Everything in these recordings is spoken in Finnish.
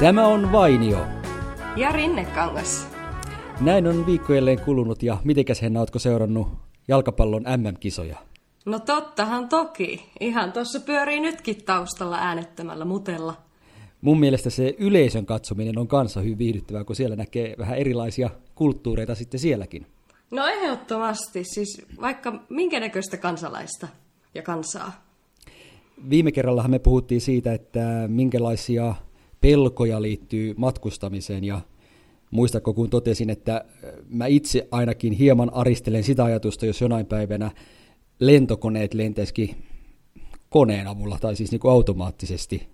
Tämä on Vainio. Ja Rinnekangas. Näin on viikkojelleen kulunut ja mitenkäs Henna, ootko seurannut jalkapallon MM-kisoja? No tottahan toki. Ihan tuossa pyörii nytkin taustalla äänettömällä mutella. Mun mielestä se yleisön katsominen on kanssa hyvin viihdyttävää, kun siellä näkee vähän erilaisia kulttuureita sitten sielläkin. No ehdottomasti, siis vaikka minkä näköistä kansalaista ja kansaa. Viime kerrallahan me puhuttiin siitä, että minkälaisia pelkoja liittyy matkustamiseen ja muistako kun totesin, että mä itse ainakin hieman aristelen sitä ajatusta, jos jonain päivänä lentokoneet lentäisikin koneen avulla tai siis niin kuin automaattisesti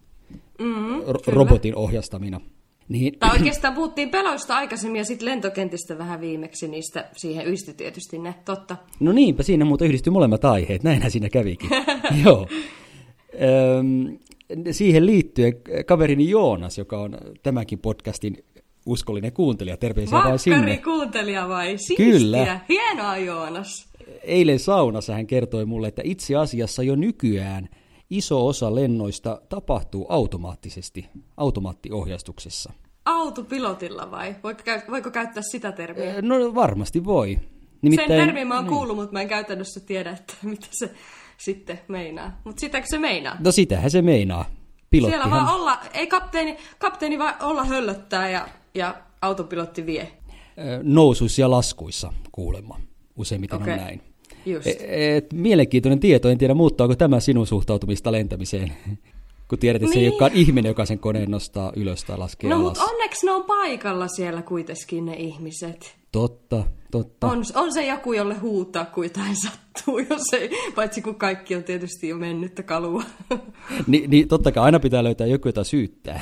Mm, ro- robotin ohjastamina. Niin, Tai oikeastaan puhuttiin peloista aikaisemmin ja sitten lentokentistä vähän viimeksi, niistä siihen yhdistyi tietysti ne, totta. no niinpä siinä muuten yhdistyy molemmat aiheet, näinhän siinä kävikin. Joo. Öm, siihen liittyen kaverini Joonas, joka on tämänkin podcastin uskollinen kuuntelija, terveisiä vaan Vakkari sinne. kuuntelija vai? Siistiä. Kyllä. Hienoa Joonas. Eilen saunassa hän kertoi mulle, että itse asiassa jo nykyään iso osa lennoista tapahtuu automaattisesti, automaattiohjastuksessa. Autopilotilla vai? Voiko, voiko käyttää sitä termiä? No varmasti voi. Sen termin mä oon kuullut, mutta mä en käytännössä tiedä, että mitä se sitten meinaa. Mutta sitäkö se meinaa? No sitähän se meinaa. Pilottihan, Siellä vaan olla, ei kapteeni, kapteeni vaan olla höllöttää ja, ja autopilotti vie. nousuissa ja laskuissa kuulemma. Useimmiten Okei. on näin. Just. E- Et, mielenkiintoinen tieto, en tiedä muuttaako tämä sinun suhtautumista lentämiseen. Kun tiedät, että se ei Niin. olekaan ihminen, joka sen koneen nostaa ylös tai laskee No mutta onneksi ne on paikalla siellä kuitenkin ne ihmiset. Totta, totta. On, on se joku, jolle huutaa, kun jotain sattuu, jos ei, paitsi kun kaikki on tietysti jo mennyttä kalua. Ni, niin totta kai aina pitää löytää joku, jota syyttää.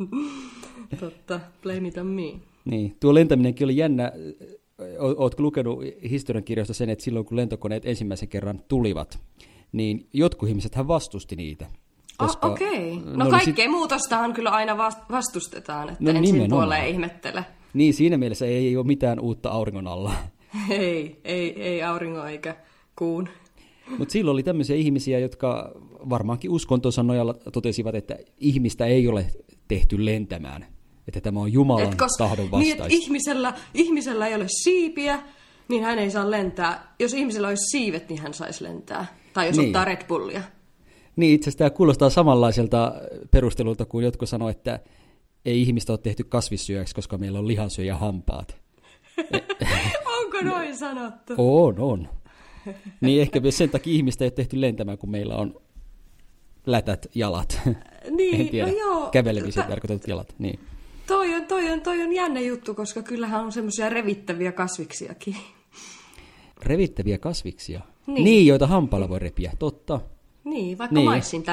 Totta, blame it on me. Niin, tuo lentäminenkin oli jännä. O- Ootko lukenut historiankirjoista sen, että silloin kun lentokoneet ensimmäisen kerran tulivat, niin jotkut ihmiset hän vastusti niitä. Koska, ah, okei. Okay. No kaikkea muutostahan kyllä aina vast- vastustetaan, että No no, ensin nimenomaan. puoleen ihmettele. Niin, siinä mielessä ei ole mitään uutta auringon alla. Ei, ei, ei auringon eikä kuun. Mutta silloin oli tämmöisiä ihmisiä, jotka varmaankin uskontonsa nojalla totesivat, että ihmistä ei ole tehty lentämään. Että tämä on Jumalan Et tahdon niin, että vastaista. ihmisellä, ihmisellä ei ole siipiä, niin hän ei saa lentää. Jos ihmisellä olisi siivet, niin hän saisi lentää. Tai jos Niin. niin. ottaa Red Bullia. Niin, itse asiassa tämä kuulostaa samanlaiselta perustelulta kuin jotkut sanoo, että ei ihmistä ole tehty kasvissyöjäksi, koska meillä on lihansyöjä hampaat. Onko noin sanottu? On, on. Niin ehkä myös sen takia ihmistä ei ole tehty lentämään, kun meillä on lätät jalat. Niin, en tiedä, no joo. kävelemiseen tarkoitetut jalat. Niin. Toi on, toi, on, toi on jännä juttu, koska kyllähän on semmoisia revittäviä kasviksiakin. Revittäviä kasviksia. Niin. niin, joita hampailla voi repiä, totta. Niin, vaikka Niin. maissin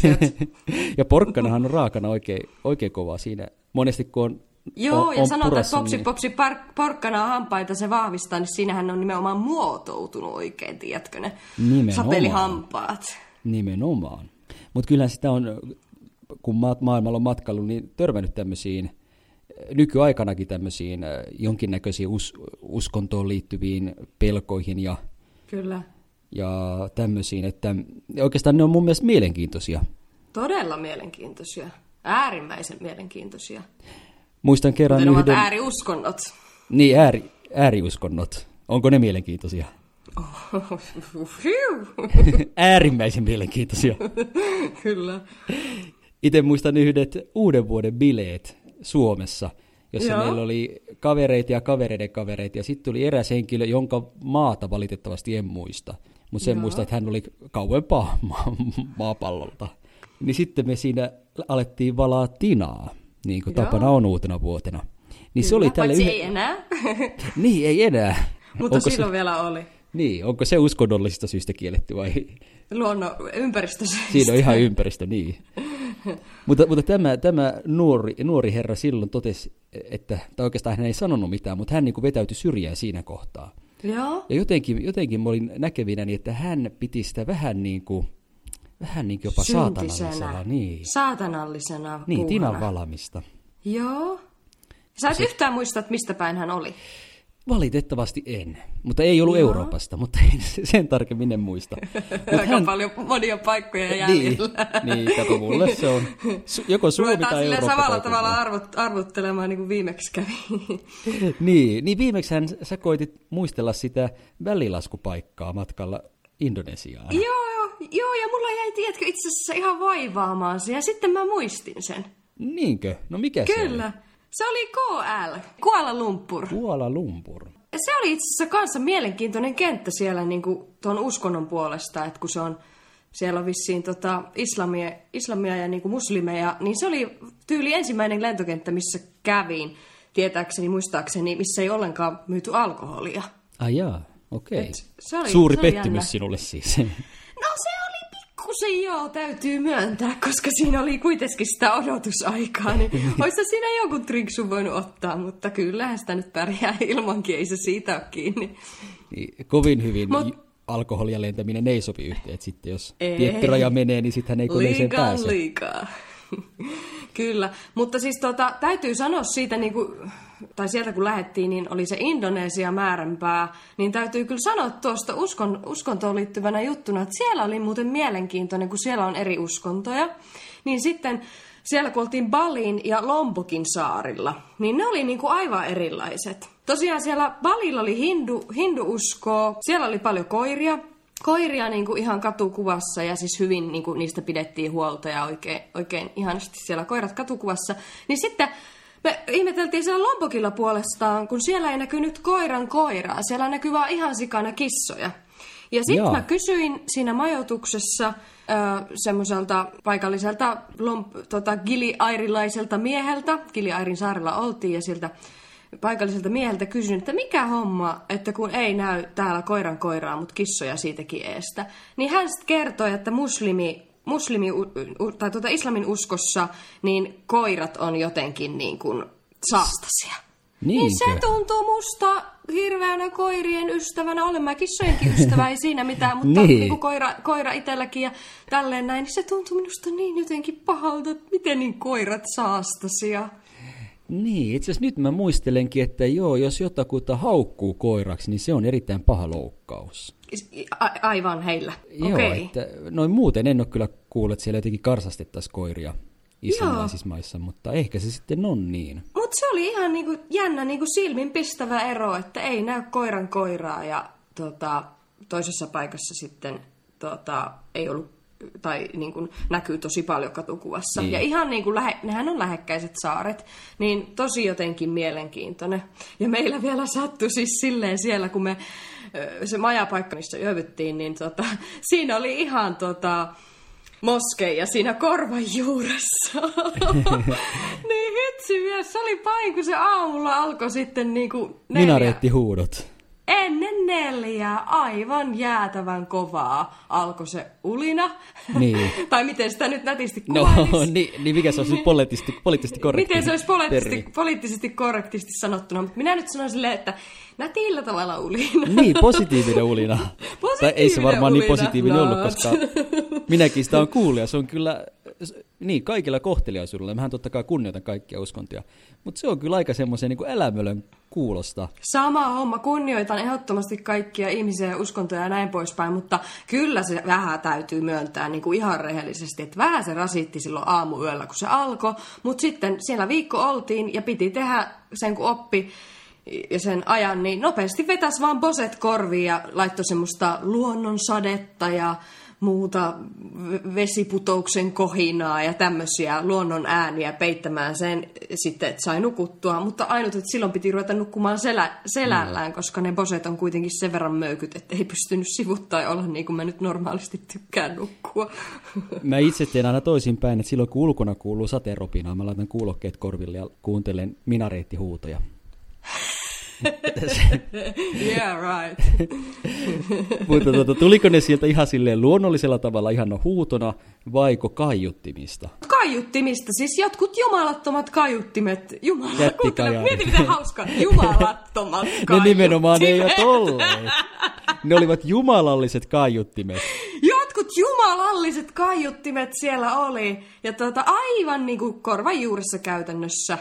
syöt. ja porkkanahan on raakana oikein, oikein kovaa siinä. Monesti kun on, Joo, on, ja on sanotaan, että purassa, popsi, niin- popsi, par, porkkana hampaita se vahvistaa, niin siinähän on nimenomaan muotoutunut oikein, tiedätkö ne Nimenomaan. sapelihampaat. Nimenomaan. Mutta kyllähän sitä on, kun ma- maailmalla on matkailu, niin törmännyt tämmöisiin, nykyaikanakin tämmöisiin äh, jonkinnäköisiin us- uskontoon liittyviin pelkoihin ja, Kyllä. Ja tämmöisiin, että oikeastaan ne on mun mielestä mielenkiintoisia. Todella mielenkiintoisia. Äärimmäisen mielenkiintoisia. Muistan kerran Kuten yhden, ääriuskonnot. niin ääri, ääriuskonnot. Onko ne mielenkiintoisia? Hiu. Äärimmäisen mielenkiintoisia. Kyllä. Itse muistan yhdet uuden vuoden bileet Suomessa, jossa Joo. meillä oli kavereita ja kavereiden kavereita, ja sitten tuli eräs henkilö, jonka maata valitettavasti en muista. Mutta sen Joo. muista, että hän oli kauempaa ma- maapallolta. Niin sitten me siinä alettiin valaa tinaa, niin kuin Joo. tapana on uutena vuotena. Niin se oli Kyllä, tälle yhden- ei enää. Niin, ei enää. Mutta onko silloin se, vielä oli. niin, onko se uskonnollisista syistä kielletty vai Luonnon ympäristössä. Siinä on ihan ympäristö, niin. mutta mutta tämä, tämä nuori, nuori herra silloin totesi, että, tai oikeastaan hän ei sanonut mitään, mutta hän niin kuin vetäytyi syrjään siinä kohtaa. Joo. Ja jotenkin, jotenkin mä olin näkevinäni, että hän piti sitä vähän niin kuin, vähän niin kuin jopa saatanallisella. Syntisenä. Niin, Saatanallisena niin tinan puuhana. valamista. Joo. Sä et yhtään muista, että mistä päin hän oli. Valitettavasti en, mutta ei ollut Joo. Euroopasta, mutta en sen tarkemmin en muista. Mut Aika paljon monia paikkoja niin, jäljellä. niin, kato mulle se on su- joko Suomi Ruvetaan tai Eurooppa. samalla tavalla arvot, arvottelemaan niin kuin viimeksi kävi. Niin, niin viimeksihän sä koitit muistella sitä välilaskupaikkaa matkalla Indonesiaan. joo, joo, ja mulla jäi, tiedätkö, itse asiassa ihan vaivaamaan se, ja sitten mä muistin sen. Niinkö? No mikä se oli? Se oli KL, Kuala Lumpur. Kuala Lumpur. Ja se oli itse asiassa kanssa mielenkiintoinen kenttä siellä niin kuin tuon uskonnon puolesta, että kun se on, siellä on vissiin tota, islamia, islamia ja niin kuin muslimeja, niin se oli tyyli ensimmäinen lentokenttä, missä kävin, tietääkseni, muistaakseni, missä ei ollenkaan myyty alkoholia. Ai jaa, okei. Se oli- Suuri pettymys jännä. sinulle siis. No se pikkusen joo, täytyy myöntää, koska siinä oli kuitenkin sitä odotusaikaa, niin olisi siinä joku trinksun voinut ottaa, mutta kyllähän sitä nyt pärjää ilmankin, ei se siitä ole kiinni. Niin, Kovin hyvin Mut- alkoholia lentäminen ei sopi yhteen. Et sitten jos Ei. tietty raja menee, niin sitten hän ei koneeseen Liikaa, pääse. liikaa. Kyllä, mutta siis tota, täytyy sanoa siitä, niin kuin, tai sieltä kun lähdettiin, niin oli se Indonesia määränpää, niin täytyy kyllä sanoa tuosta uskon, uskontoon liittyvänä juttuna, että siellä oli muuten mielenkiintoinen, kun siellä on eri uskontoja, niin sitten siellä kun oltiin Balin ja Lombokin saarilla, niin ne oli niin kuin aivan erilaiset. Tosiaan siellä Balilla oli hindu, hinduuskoa, siellä oli paljon koiria, koiria niin kuin ihan katukuvassa ja siis hyvin niin kuin niistä pidettiin huolta ja oikein, oikein ihanasti siellä koirat katukuvassa. Niin sitten me ihmeteltiin siellä Lombokilla puolestaan, kun siellä ei näkynyt koiran koiraa, siellä näkyy vaan ihan sikana kissoja. Ja sitten mä kysyin siinä majoituksessa semmoiselta paikalliselta lomp, tota, giliairilaiselta mieheltä, Giliairin saarella oltiin ja siltä paikalliselta mieheltä kysyin, että mikä homma, että kun ei näy täällä koiran koiraa, mutta kissoja siitäkin eestä. Niin hän sitten kertoi, että muslimi, muslimi tai tuota islamin uskossa, niin koirat on jotenkin niin kuin saastasia. Niin se tuntuu musta hirveänä koirien ystävänä. Mä kissojenkin ystävä, ei siinä mitään, mutta Niin. niin. kuin koira, koira itselläkin ja tälleen näin, niin se tuntuu minusta niin jotenkin pahalta, että miten niin koirat saastasia. Niin, itse asiassa nyt mä muistelenkin, että joo, jos jotakuta haukkuu koiraksi, niin se on erittäin paha loukkaus. A- aivan heillä. Joo, Okei. että noin muuten en ole kyllä kuullut, että siellä jotenkin karsastettaisiin koiria islamilaisissa maissa, mutta ehkä se sitten on niin. Mutta se oli ihan niinku jännä niinku silminpistävä ero, että ei näy koiran koiraa ja tota, toisessa paikassa sitten tota, ei ollut tai niin kuin näkyy tosi paljon katukuvassa. Niin. Ja ihan niin kuin lähe, nehän on lähekkäiset saaret, niin tosi jotenkin mielenkiintoinen. Ja meillä vielä sattui siis silleen siellä, kun me, se majapaikka, missä yövyttiin, niin tota, siinä oli ihan tota, moskeija siinä korvan juuressa. niin hitsi mies, se oli pahin, kun se aamulla alkoi sitten niin kuin neljä, Minareettihuudot. Ennen neljää aivan jäätävän kovaa alkoi se ulina. Niin. tai miten sitä nyt nätisti No, kuvailisi. niin, niin mikä se siis poliittisesti, poliittisesti korrekti Miten se olisi poliittisesti, termi? poliittisesti korrektisti sanottuna, mutta minä nyt sanon silleen, että nätillä tavalla ulina. Niin, positiivinen ulina. tai ei se Positiivinen varmaan niin ulina. positiivinen No. ollut, koska minäkin sitä on kuullut ja se on kyllä, niin kaikilla kohteliaisuudella. Mähän totta kai kunnioitan kaikkia uskontoja, mutta se on kyllä aika semmoisen niin älämölön kuulosta. Sama homma, kunnioitan ehdottomasti kaikkia ihmisiä ja uskontoja ja näin poispäin, mutta kyllä se vähän täytyy myöntää niin kuin ihan rehellisesti, että vähän se rasitti silloin aamuyöllä, kun se alkoi, mutta sitten siellä viikko oltiin ja piti tehdä sen, kun oppi ja sen ajan, niin nopeasti vetäisi vaan boset korviin ja laittoi semmoista luonnonsadetta ja muuta vesiputouksen kohinaa ja tämmöisiä luonnon ääniä peittämään sen sitten, että sai nukuttua. Mutta ainut, että silloin piti ruveta nukkumaan selä, selällään, koska ne boset on kuitenkin sen verran möykyt, että ei pystynyt sivuttaa olla niin kuin mä nyt normaalisti tykkään nukkua. Mä itse teen aina toisinpäin, että silloin kun ulkona kuuluu sateenropinaa, mä laitan kuulokkeet korville ja kuuntelen minareettihuutoja. yeah, right. Mutta tuota, tuliko ne sieltä ihan silleen luonnollisella tavalla ihan huutona vaiko kaiuttimista? Kaiuttimista, siis jotkut jumalattomat kaiuttimet. Jumala, kuuntele, mieti mitä hauskaa. Jumalattomat Ne kaiuttimet. nimenomaan eivät olleet. Ne olivat jumalalliset kaiuttimet. Jotkut jumalalliset kaiuttimet siellä oli. Ja tuota, aivan niin kuin korvan juuressa käytännössä.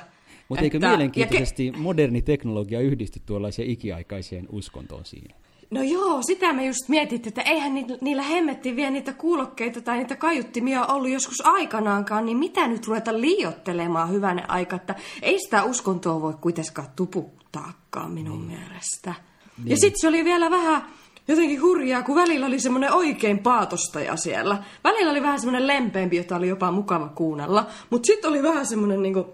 Mutta eikö Että- mielenkiintoisesti moderni teknologia yhdisty tuollaiseen ikiaikaiseen uskontoon siinä? No joo, sitä me just mietittiin, että eihän ni- niillä hemmettiin vielä niitä kuulokkeita tai niitä kaiuttimia ollut joskus aikanaankaan, niin mitä nyt ruveta liiottelemaan hyvänen aika, että ei sitä uskontoa voi kuitenkaan tuputtaakaan minun mielestä. Ja sitten se oli vielä vähän jotenkin hurjaa, kun välillä oli semmoinen oikein paatostaja siellä. Välillä oli vähän semmoinen lempeämpi, jota oli jopa mukava kuunnella, mutta sitten oli vähän semmoinen niinku,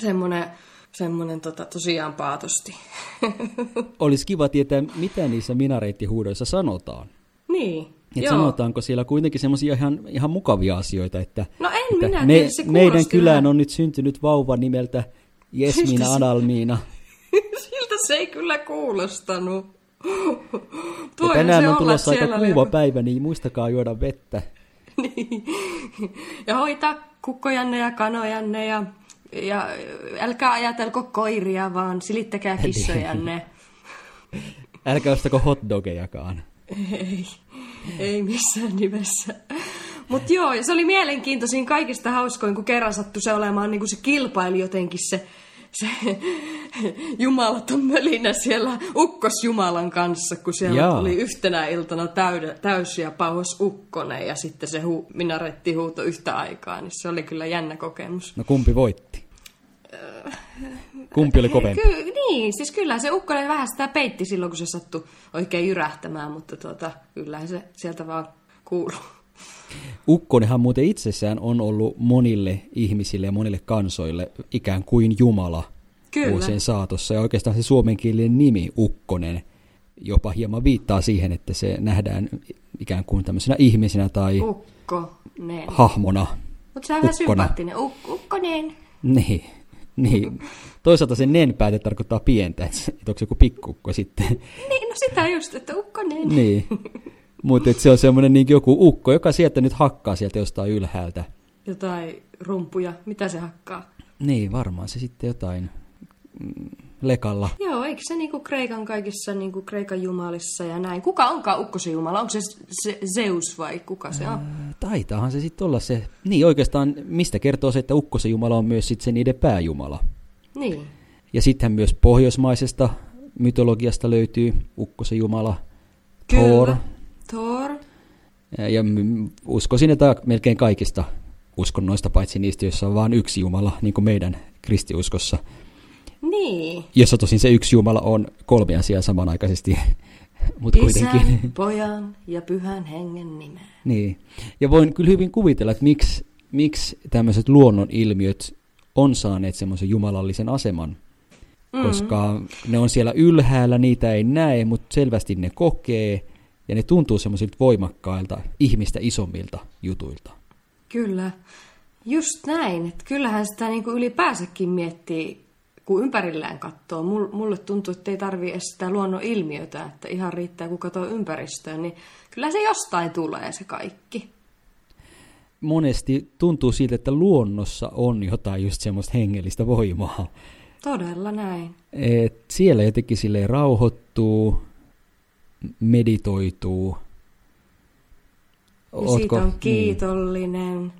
semmoinen, semmoinen tota, tosiaan paatosti. Olisi kiva tietää, mitä niissä minareittihuudoissa sanotaan. niin, Et joo. sanotaanko siellä kuitenkin semmoisia ihan, ihan mukavia asioita, että, No en että minä tiedä, se meidän kylään on nyt syntynyt vauva nimeltä Jesmina Siltä se- Adalmiina. Siltä se ei kyllä kuulostanut. Voihan tänään se on tulossa aika siellä oli päivä, niin muistakaa juoda vettä. Niin. Ja hoitaa kukkojanne ja kanojanne ja, ja älkää ajatelko koiria, vaan silittäkää kissojanne. Älkää ostako hotdogejakaan. ei, ei missään nimessä. Mutta joo, se oli mielenkiintoisin kaikista hauskoin, kun kerran sattui se olemaan, niin kuin se kilpaili jotenkin se, se jumalaton mölinä siellä ukkosjumalan kanssa, kun siellä Jaa. oli yhtenä iltana täydä, täysiä pauhos ukkonen ja sitten se hu, minaretti huuto yhtä aikaa, niin se oli kyllä jännä kokemus. No kumpi voitti? Kumpi oli kovempi? Ky- niin, siis kyllä se ukkonen vähän sitä peitti silloin, kun se sattui oikein jyrähtämään, mutta tuota, kyllähän se sieltä vaan kuuluu. Ukkonenhan muuten itsessään on ollut monille ihmisille ja monille kansoille ikään kuin Jumala Kyllä. vuosien saatossa. Ja oikeastaan se suomenkielinen nimi Ukkonen jopa hieman viittaa siihen, että se nähdään ikään kuin tämmöisenä ihmisenä tai Ukkonen. hahmona. Mutta se on vähän sympaattinen. Uk- ukkonen. Niin, niin. Toisaalta se nen pääte tarkoittaa pientä, että onko se joku pikkukko sitten. Niin, no sitä just, että ukkonen. niin. Mutta se on semmoinen niin joku ukko, joka sieltä nyt hakkaa sieltä jostain ylhäältä. Jotain rumpuja. Mitä se hakkaa? Niin, varmaan se sitten jotain mm, lekalla. Joo, eikö se niinku Kreikan kaikissa niinku Kreikan jumalissa ja näin? Kuka onkaan ukkosen jumala? Onko se, se Zeus vai kuka se on? Taitaahan se sitten olla se, niin oikeastaan mistä kertoo se, että ukkosen jumala on myös sitten se niiden pääjumala. Niin. Ja sittenhän myös pohjoismaisesta mytologiasta löytyy ukkosen jumala, Thor. Thor. Ja- Ja uskoisin, että melkein kaikista uskonnoista, paitsi niistä, joissa on vain yksi jumala, niin kuin meidän kristiuskossa. Niin. Jossa tosin se yksi jumala on kolme asiaa samanaikaisesti, mutta kuitenkin. Isän, pojan ja pyhän hengen nimeen. Niin. Ja voin kyllä hyvin kuvitella, että miksi, miksi tämmöiset luonnon ilmiöt on saaneet semmoisen jumalallisen aseman. Mm. Koska ne on siellä ylhäällä, niitä ei näe, mutta selvästi ne kokee. Ja ne tuntuu semmoisilta voimakkailta, ihmistä isommilta jutuilta. Kyllä. Just näin. Että kyllähän sitä niinku ylipäänsäkin miettii, kun ympärillään katsoo. Mul- Mulle tuntuu, että ei tarvii edes sitä luonnon ilmiötä, että ihan riittää, kun katsoo ympäristöön, niin kyllä se jostain tulee se kaikki. Monesti tuntuu siltä, että luonnossa on jotain just semmoista hengellistä voimaa. Todella näin. Et siellä jotenkin sille rauhoittuu, meditoituu. Ja siitä on kiitollinen.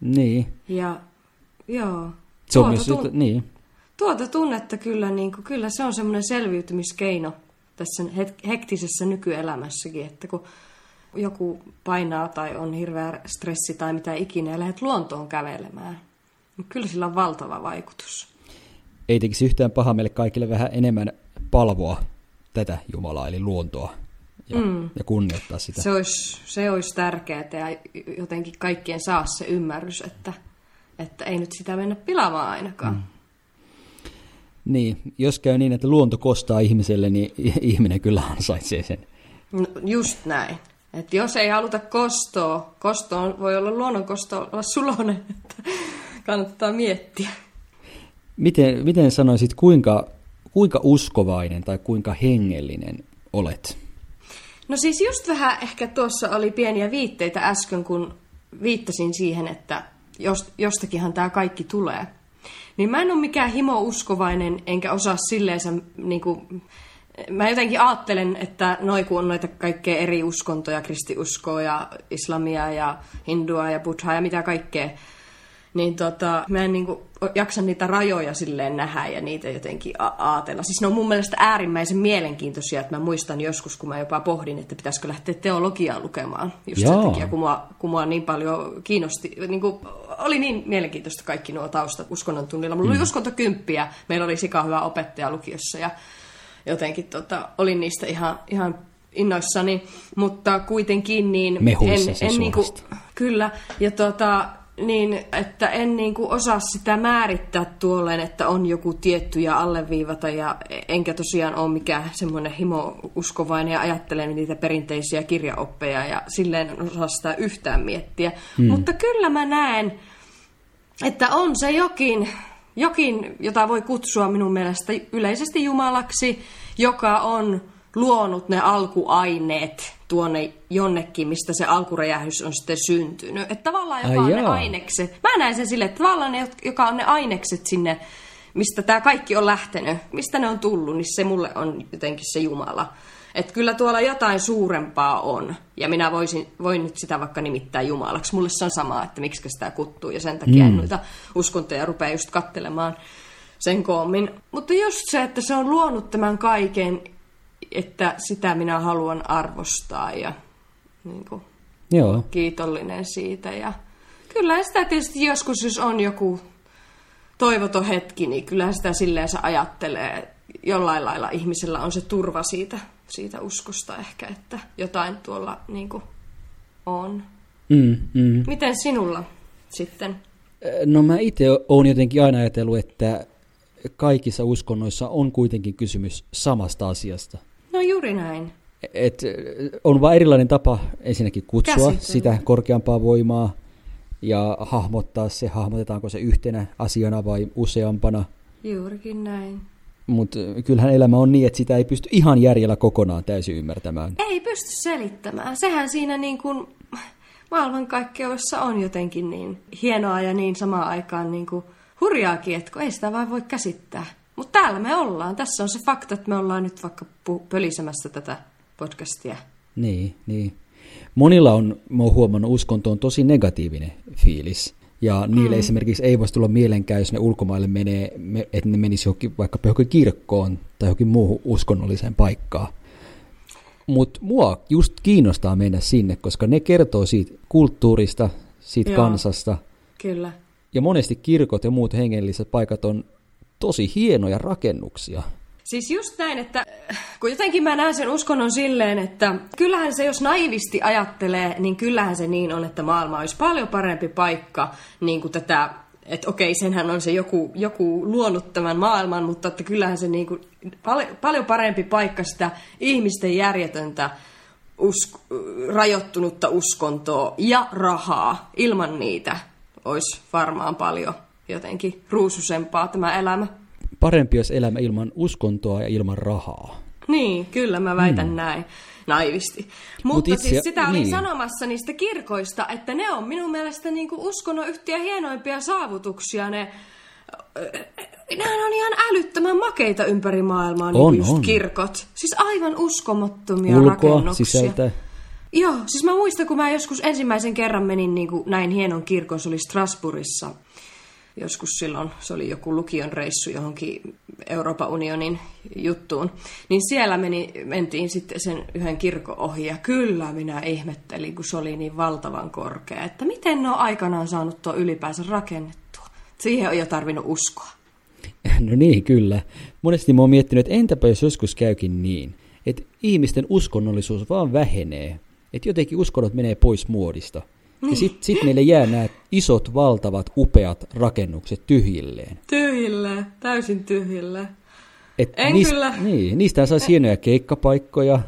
Niin. niin. Ja joo. Se on Tuota myös, tun- niin. Tuota tunnetta kyllä, niin kuin, kyllä se on semmoinen selviytymiskeino tässä hektisessä nykyelämässäkin, että kun joku painaa tai on hirveä stressi tai mitä ikinä ja lähdet luontoon kävelemään, niin kyllä sillä on valtava vaikutus. Ei tekisi yhtään paha meille kaikille vähän enemmän palvoa tätä Jumalaa, eli luontoa, ja, mm. ja kunnioittaa sitä. Se olisi, se olisi tärkeää ja jotenkin kaikkien saa se ymmärrys, että, että ei nyt sitä mennä pilaamaan ainakaan. Mm. Niin, jos käy niin, että luonto kostaa ihmiselle, niin ihminen kyllä ansaitsee sen. No, just näin. Et jos ei haluta kostoa, kosto voi olla luonnon kosto olla sulonen, että kannattaa miettiä. Miten, miten sanoisit, kuinka, kuinka uskovainen tai kuinka hengellinen olet? No siis just vähän ehkä tuossa oli pieniä viitteitä äsken, kun viittasin siihen, että jos, jostakinhan tämä kaikki tulee. Niin mä en ole mikään himo-uskovainen, enkä osaa silleensä, niin kuin, mä jotenkin ajattelen, että noi kun on noita kaikkea eri uskontoja, kristiuskoa ja islamia ja hindua ja buddhaa ja mitä kaikkea, niin tota, mä en niinku jaksa niitä rajoja silleen nähdä ja niitä jotenkin a- aatella. Siis ne on mun mielestä äärimmäisen mielenkiintoisia, että mä muistan joskus, kun mä jopa pohdin, että pitäisikö lähteä teologiaa lukemaan. Just Joo. sen takia, kun mua, kun mua niin paljon kiinnosti, niin kuin, oli niin mielenkiintoista kaikki nuo taustat uskonnon tunnilla. Mulla mm. oli uskontokymppiä, meillä oli sika hyvä opettaja lukiossa ja jotenkin tota, olin niistä ihan, ihan innoissani, mutta kuitenkin niin Mehuissa en, en niinku, suorastaan. kyllä, ja tota, niin, että en niinku osaa sitä määrittää tuolleen, että on joku tietty ja alleviivata, ja enkä tosiaan ole mikään semmoinen himo-uskovainen ja ajattele niitä perinteisiä kirjaoppeja, ja silleen en osaa sitä yhtään miettiä. Hmm. Mutta kyllä mä näen, että on se jokin, jokin, jota voi kutsua minun mielestä yleisesti Jumalaksi, joka on luonut ne alkuaineet tuonne jonnekin, mistä se alkuräjähdys on sitten syntynyt. Että tavallaan joka Ai on ne jaa. ainekset. Mä näen sen sille, että tavallaan ne, joka on ne ainekset sinne, mistä tämä kaikki on lähtenyt, mistä ne on tullut, niin se mulle on jotenkin se Jumala. Että kyllä tuolla jotain suurempaa on. Ja minä voisin, voin nyt sitä vaikka nimittää Jumalaksi. Mulle se on sama, että miksi sitä kuttuu. Ja sen takia mm. en noita uskontoja rupea just kattelemaan sen koommin. Mutta just se, että se on luonut tämän kaiken, että sitä minä haluan arvostaa ja niin kuin, Joo. kiitollinen siitä. Ja kyllä sitä tietysti joskus, jos on joku toivoton hetki, niin kyllä sitä silleen se ajattelee. Jollain lailla ihmisellä on se turva siitä, siitä uskosta ehkä, että jotain tuolla niin kuin, on. Mm, mm. Miten sinulla sitten? No mä itse olen jotenkin aina ajatellut, että kaikissa uskonnoissa on kuitenkin kysymys samasta asiasta. No juuri näin. Et on vain erilainen tapa ensinnäkin kutsua Käsitellä. sitä korkeampaa voimaa ja hahmottaa se, hahmotetaanko se yhtenä asiana vai useampana. Juurikin näin. Mutta kyllähän elämä on niin, että sitä ei pysty ihan järjellä kokonaan täysin ymmärtämään. Ei pysty selittämään. Sehän siinä niin kuin maailmankaikkeudessa on jotenkin niin hienoa ja niin samaan aikaan niin kuin hurjaakin, että ei sitä vaan voi käsittää. Mutta täällä me ollaan. Tässä on se fakta, että me ollaan nyt vaikka pölisemässä tätä podcastia. Niin, niin. Monilla on, mä oon huomannut, uskonto on tosi negatiivinen fiilis. Ja niille mm. esimerkiksi ei voisi tulla mielenkään, jos ne ulkomaille menee, me- että ne menisi johonkin, vaikka johonkin kirkkoon tai johonkin muuhun uskonnolliseen paikkaan. Mutta mua just kiinnostaa mennä sinne, koska ne kertoo siitä kulttuurista, siitä Joo. kansasta. Kyllä. Ja monesti kirkot ja muut hengelliset paikat on tosi hienoja rakennuksia. Siis just näin, että äh, kun jotenkin mä näen sen uskonnon silleen, että kyllähän se, jos naivisti ajattelee, niin kyllähän se niin on, että maailma olisi paljon parempi paikka niin kuin tätä, että okei, senhän on se joku, joku luonut tämän maailman, mutta että kyllähän se niin kuin pal- paljon parempi paikka sitä ihmisten järjetöntä usk- rajoittunutta uskontoa ja rahaa. Ilman niitä olisi varmaan paljon jotenkin ruususempaa tämä elämä. Parempi olisi elämä ilman uskontoa ja ilman rahaa. Niin, kyllä mä väitän mm. näin naivisti. Mutta itse- siis sitä olin niin. sanomassa niistä kirkoista, että ne on minun mielestä niinku uskonnon yhtiä hienoimpia saavutuksia. Ne, nehän on ihan älyttömän makeita ympäri maailmaa, niin On, kuin just on. kirkot. Siis aivan uskomattomia Ulkoa, rakennuksia. sisältä. Joo, siis mä muistan, kun mä joskus ensimmäisen kerran menin niin kuin näin hienon kirkon, se oli Strasbourgissa. Joskus silloin, se oli joku lukion reissu johonkin Euroopan unionin juttuun. Niin siellä meni, mentiin sitten sen yhden kirkon ohi ja kyllä minä ihmettelin, kun se oli niin valtavan korkea, että miten ne on aikanaan saanut tuo ylipäänsä rakennettua. Siihen on jo tarvinnut uskoa. No niin, kyllä. Monesti mä oon miettinyt, että entäpä jos joskus käykin niin, että ihmisten uskonnollisuus vaan vähenee. Että jotenkin uskonnot menee pois muodista. Ja sitten sit meille jää nämä isot, valtavat, upeat rakennukset tyhjilleen. Tyhjille, täysin tyhjille. Et En niist, kyllä. Niin, niistä saisi hienoja keikkapaikkoja,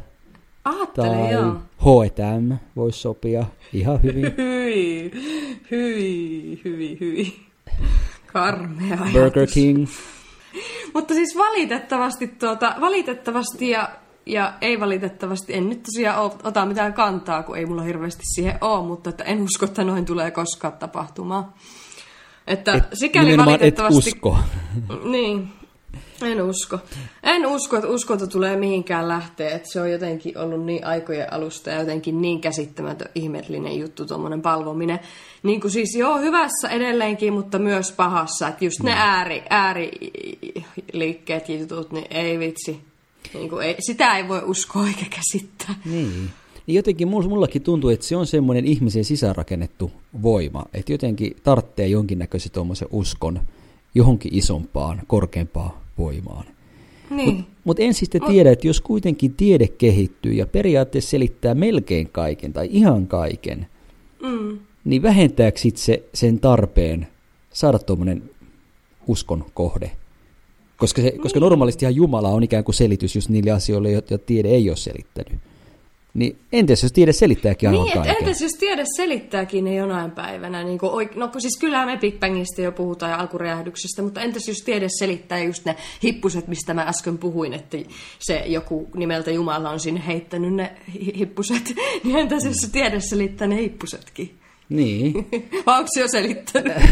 Aattele, tai joo. H&M voisi sopia ihan hyvin. Hyi, hyi, hyi, hyi. Karmea ajatus. Burger King. Mutta siis valitettavasti, tuota, valitettavasti ja, ja ei valitettavasti, en nyt tosiaan ota mitään kantaa, kun ei mulla hirveästi siihen ole, mutta että en usko, että noin tulee koskaan tapahtumaan. Että Et, sikäli nimenomaan et valitettavasti... usko. Niin, En usko. En usko, että uskonto tulee mihinkään lähteä. Että se on jotenkin ollut niin aikojen alusta ja jotenkin niin käsittämätön ihmeellinen juttu tuommoinen palvominen. Niin kuin siis joo, hyvässä edelleenkin, mutta myös pahassa. Että just ne Mm. ääri, ääriliikkeet jutut, niin ei vitsi. Niin kuin ei, sitä ei voi uskoa eikä käsittää. Niin. Niin jotenkin mul- mullakin tuntuu, että se on semmoinen ihmisen sisäänrakennettu voima, että jotenkin tarvitsee jonkinnäköisen tuommoisen uskon johonkin isompaan, korkeampaan voimaan. Niin. Mutta mut en sitten tiedä, että jos kuitenkin tiede kehittyy ja periaatteessa selittää melkein kaiken tai ihan kaiken, Mm. niin vähentääkö sit se sen tarpeen saada tuommoinen uskon kohde? Koska, se, koska normaalistihan Jumala on ikään kuin selitys just niille asioille, joita tiede ei ole selittänyt. Niin entäs jos tiede selittääkin aivan Niin, kaiken? entäs jos tiede selittääkin ne jonain päivänä? Niin kuin, oik- no siis kyllähän me Big Bangista jo puhutaan ja alkuräjähdyksestä, mutta entäs jos tiede selittää just ne hippuset, mistä mä äsken puhuin, että se joku nimeltä Jumala on sinne heittänyt ne hi- hippuset, niin entäs jos tiede selittää ne hippusetkin? Niin. Vai onko se jo selittänyt?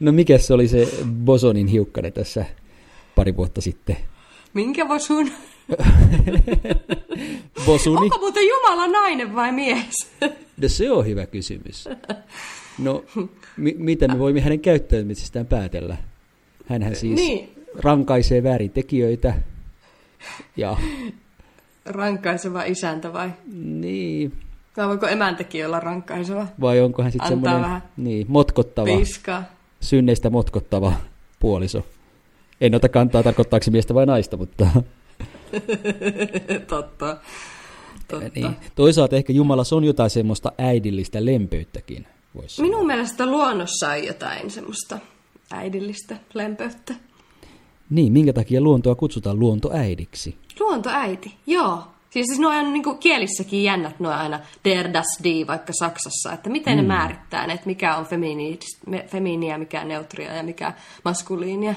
No mikä se oli se Bosonin hiukkane tässä pari vuotta sitten? Minkä vosun? Bosuni? Onko muuten Jumala nainen vai mies? No se on hyvä kysymys. No, mi- mitä me voimme hänen käyttäytymisestään päätellä? Hänhän siis Niin. rankaisee väärin tekijöitä. Ja Rankaiseva isäntä vai? niin, Vai voiko emäntäkin olla rankaiseva? vai onko hän sitten semmoinen niin, motkottava, Piskaa. synneistä motkottava puoliso? En ota kantaa, tarkoittaako se miestä vai naista, mutta Totta. Totta. niin. toisaalta ehkä Jumalassa on jotain semmoista äidillistä lempeyttäkin. Voisi sanoa. Minun mielestä luonnossa on jotain semmoista äidillistä lempeyttä. Niin, minkä takia luontoa kutsutaan luontoäidiksi? Luontoäiti, joo. Siis, siis nuo on niin kielissäkin jännät nuo aina der, das, die, vaikka Saksassa, että miten Mm. ne määrittää ne, että mikä on feminiiniä, mikä neutria ja mikä maskuliinia.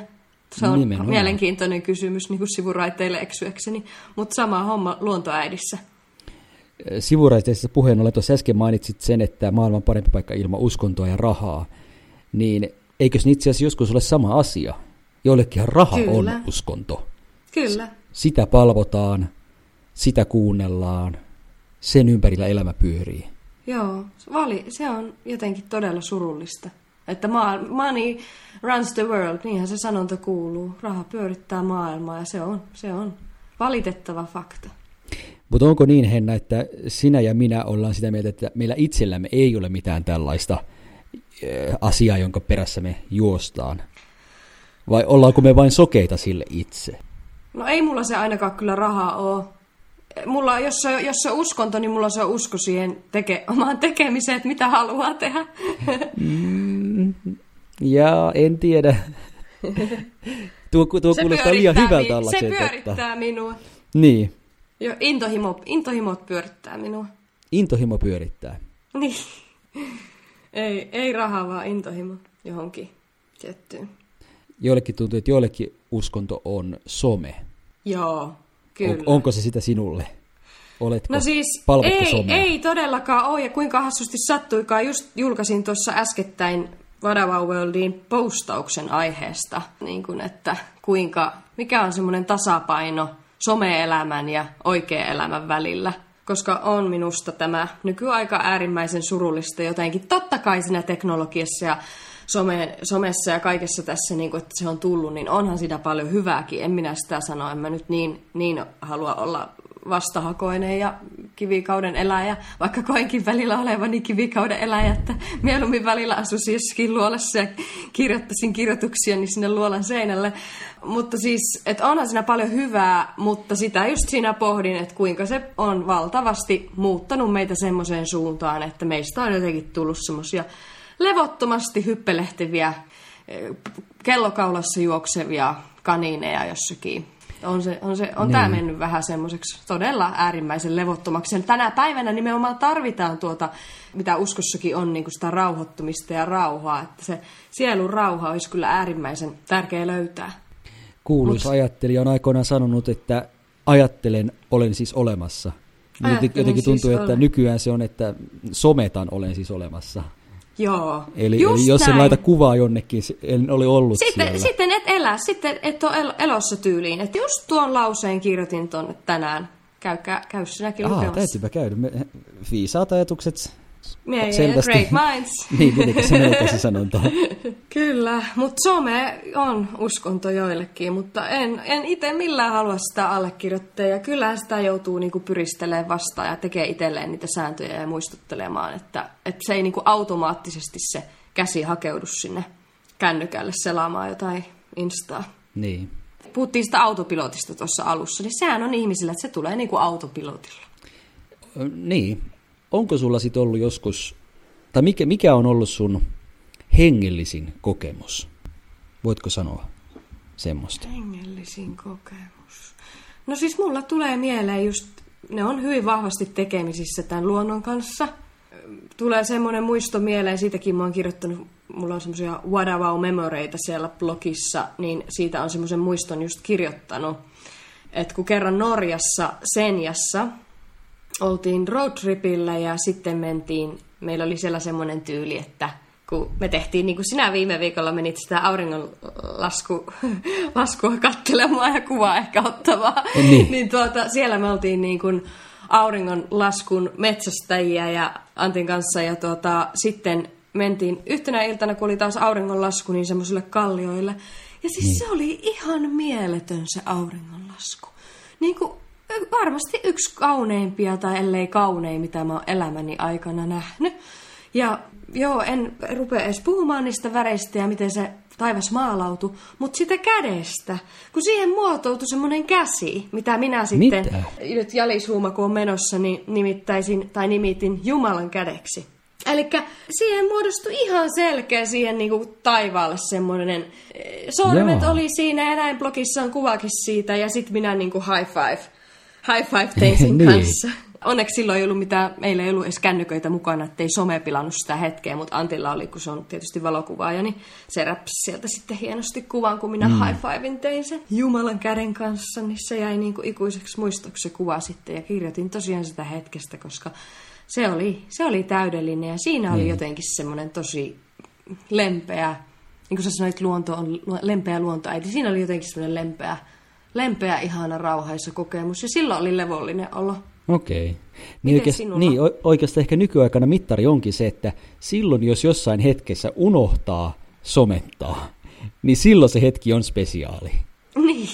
Se on Nimenomaan. mielenkiintoinen kysymys niin kuin sivuraiteille eksyäkseni, mutta sama homma luontoäidissä. sivuraiteisessa puheen ollen tuossa äsken mainitsit sen, että maailman parempi paikka ilman uskontoa ja rahaa, niin eikös ne itse asiassa joskus ole sama asia? Joillekin raha Kyllä. on uskonto. Kyllä. Sitä palvotaan, sitä kuunnellaan, sen ympärillä elämä pyörii. Joo, vali, se on jotenkin todella surullista. Että money runs the world, niinhän se sanonta kuuluu. Raha pyörittää maailmaa ja se on, se on valitettava fakta. Mutta onko niin, Henna, että sinä ja minä ollaan sitä mieltä, että meillä itsellämme ei ole mitään tällaista eh, asiaa, jonka perässä me juostaan? Vai ollaanko me vain sokeita sille itse? No ei mulla se ainakaan kyllä rahaa ole. Mulla, jos se, jos se on uskonto, niin mulla se on usko siihen teke, omaan tekemiseen, että mitä haluaa tehdä. Ja en tiedä. tuo, tuo se kuulostaa liian hyvältä mi- olla Se pyörittää minua. Niin, Jo, intohimo, intohimot pyörittää minua. intohimo pyörittää. Niin. Ei, ei rahaa, vaan intohimo johonkin tiettyyn. Joillekin tuntuu, että joillekin uskonto on some. Joo, kyllä. On, onko se sitä sinulle? Oletko? No siis ei, somea? ei todellakaan ole, ja kuinka hassusti sattuikaan. Just julkaisin tuossa äskettäin Vadava Worldin postauksen aiheesta, niin kuin, että kuinka, mikä on semmoinen tasapaino some-elämän ja oikean elämän välillä. Koska on minusta tämä nykyaika äärimmäisen surullista jotenkin. Totta kai siinä teknologiassa ja some, somessa ja kaikessa tässä, niin kuin, että se on tullut, niin onhan sitä paljon hyvääkin. En minä sitä sano, en mä nyt niin, niin halua olla vastahakoinen ja kivikauden eläjä, vaikka koenkin välillä olevani kivikauden eläjä, että mieluummin välillä asuisin jossakin luolassa ja kirjoittaisin kirjoituksia niin sinne luolan seinälle. Mutta siis, että onhan siinä paljon hyvää, mutta sitä just siinä pohdin, että kuinka se on valtavasti muuttanut meitä semmoiseen suuntaan, että meistä on jotenkin tullut semmoisia levottomasti hyppelehtiviä, eh, kellokaulassa juoksevia kanineja jossakin on, se, on, se, on niin. tämä mennyt vähän semmoiseksi todella äärimmäisen levottomaksi. Ja tänä päivänä nimenomaan tarvitaan tuota, mitä uskossakin on, niin kuin sitä rauhoittumista ja rauhaa. Että se sielun rauha olisi kyllä äärimmäisen tärkeä löytää. Kuuluisa ajattelija on aikoinaan sanonut, että ajattelen, olen siis olemassa. Ajattelen jotenkin tuntuu, siis että olen. nykyään se on, että sometan, olen siis olemassa. Joo, Eli, Just eli jos näin. en laita kuvaa jonnekin, en ole ollut sitten, siellä. sitten et elä, sitten et ole el- elossa tyyliin. Että just tuon lauseen kirjoitin tuonne tänään. Käy, käy, sinäkin Aa, lukemassa. täytyypä käydä. Me, viisaat ajatukset. Selvästi. great minds. niin, miten se menee se sanonta. Kyllä, mutta some on uskonto joillekin, mutta en, en itse millään halua sitä allekirjoittaa. Ja kyllähän sitä joutuu niinku pyristelemään vastaan ja tekee itselleen niitä sääntöjä ja muistuttelemaan, että, että se ei niinku automaattisesti se käsi hakeudu sinne kännykälle selaamaan jotain instaa. Niin. Puhuttiin sitä autopilotista tuossa alussa, niin sehän on ihmisillä, että se tulee niinku autopilotilla. Niin. Onko sulla sit ollut joskus, tai mikä, mikä on ollut sun hengellisin kokemus? Voitko sanoa semmoista? Hengellisin kokemus. No siis mulla tulee mieleen just, ne on hyvin vahvasti tekemisissä tämän luonnon kanssa. Tulee semmoinen muisto mieleen, siitäkin mä oon kirjoittanut, mulla on semmoisia Wadawau memoreita siellä blogissa, niin siitä on semmoisen muiston just kirjoittanut. Että kun kerran Norjassa Senjassa oltiin roadtripillä ja sitten mentiin, meillä oli siellä semmoinen tyyli, että kun me tehtiin, niin kuin sinä viime viikolla menit sitä auringonlasku, laskua kattelemaan ja kuvaa ehkä ottamaan, Niin. niin tuota, siellä me oltiin niin kuin auringonlaskun metsästäjiä ja Antin kanssa ja tuota, sitten mentiin yhtenä iltana, kun oli taas auringonlasku, niin semmoisille kallioille. Ja siis niin. se oli ihan mieletön se auringonlasku. Niin kuin varmasti yksi kauneimpia tai ellei kaunein, mitä mä oon elämäni aikana nähnyt. Ja joo, en rupea edes puhumaan niistä väreistä ja miten se taivas maalautui, mutta sitä kädestä, kun siihen muotoutui semmoinen käsi, mitä minä sitten, Mitä? nyt jalishuuma kun on menossa, niin nimittäisin tai nimitin Jumalan kädeksi. Eli siihen muodostui ihan selkeä siihen niinku taivaalle semmoinen, eh, sormet Joo. oli siinä ja näin blogissa on kuvakin siitä ja sitten minä niinku high five, high five tein sen Niin. kanssa. Onneksi silloin ei ollut mitään, meillä ei ollut edes kännyköitä mukana, ettei some pilannut sitä hetkeä, mutta Antilla oli, kun se on tietysti valokuvaaja, niin se räpsi sieltä sitten hienosti kuvan, kun minä mm. high fivein tein sen Jumalan käden kanssa, niin se jäi niin kuin ikuiseksi muistoksi se kuva sitten ja kirjoitin tosiaan sitä hetkestä, koska se oli, se oli täydellinen ja siinä oli jotenkin semmoinen tosi lempeä, niin kuin sä sanoit, luonto on lempeä luontoäiti, siinä oli jotenkin semmoinen lempeä, lempeä, ihana, rauhaisa kokemus ja silloin oli levollinen olo. Okei. Niin, oikeast, niin oikeastaan ehkä nykyaikana mittari onkin se, että silloin jos jossain hetkessä unohtaa somettaa, niin silloin se hetki on spesiaali. Niin,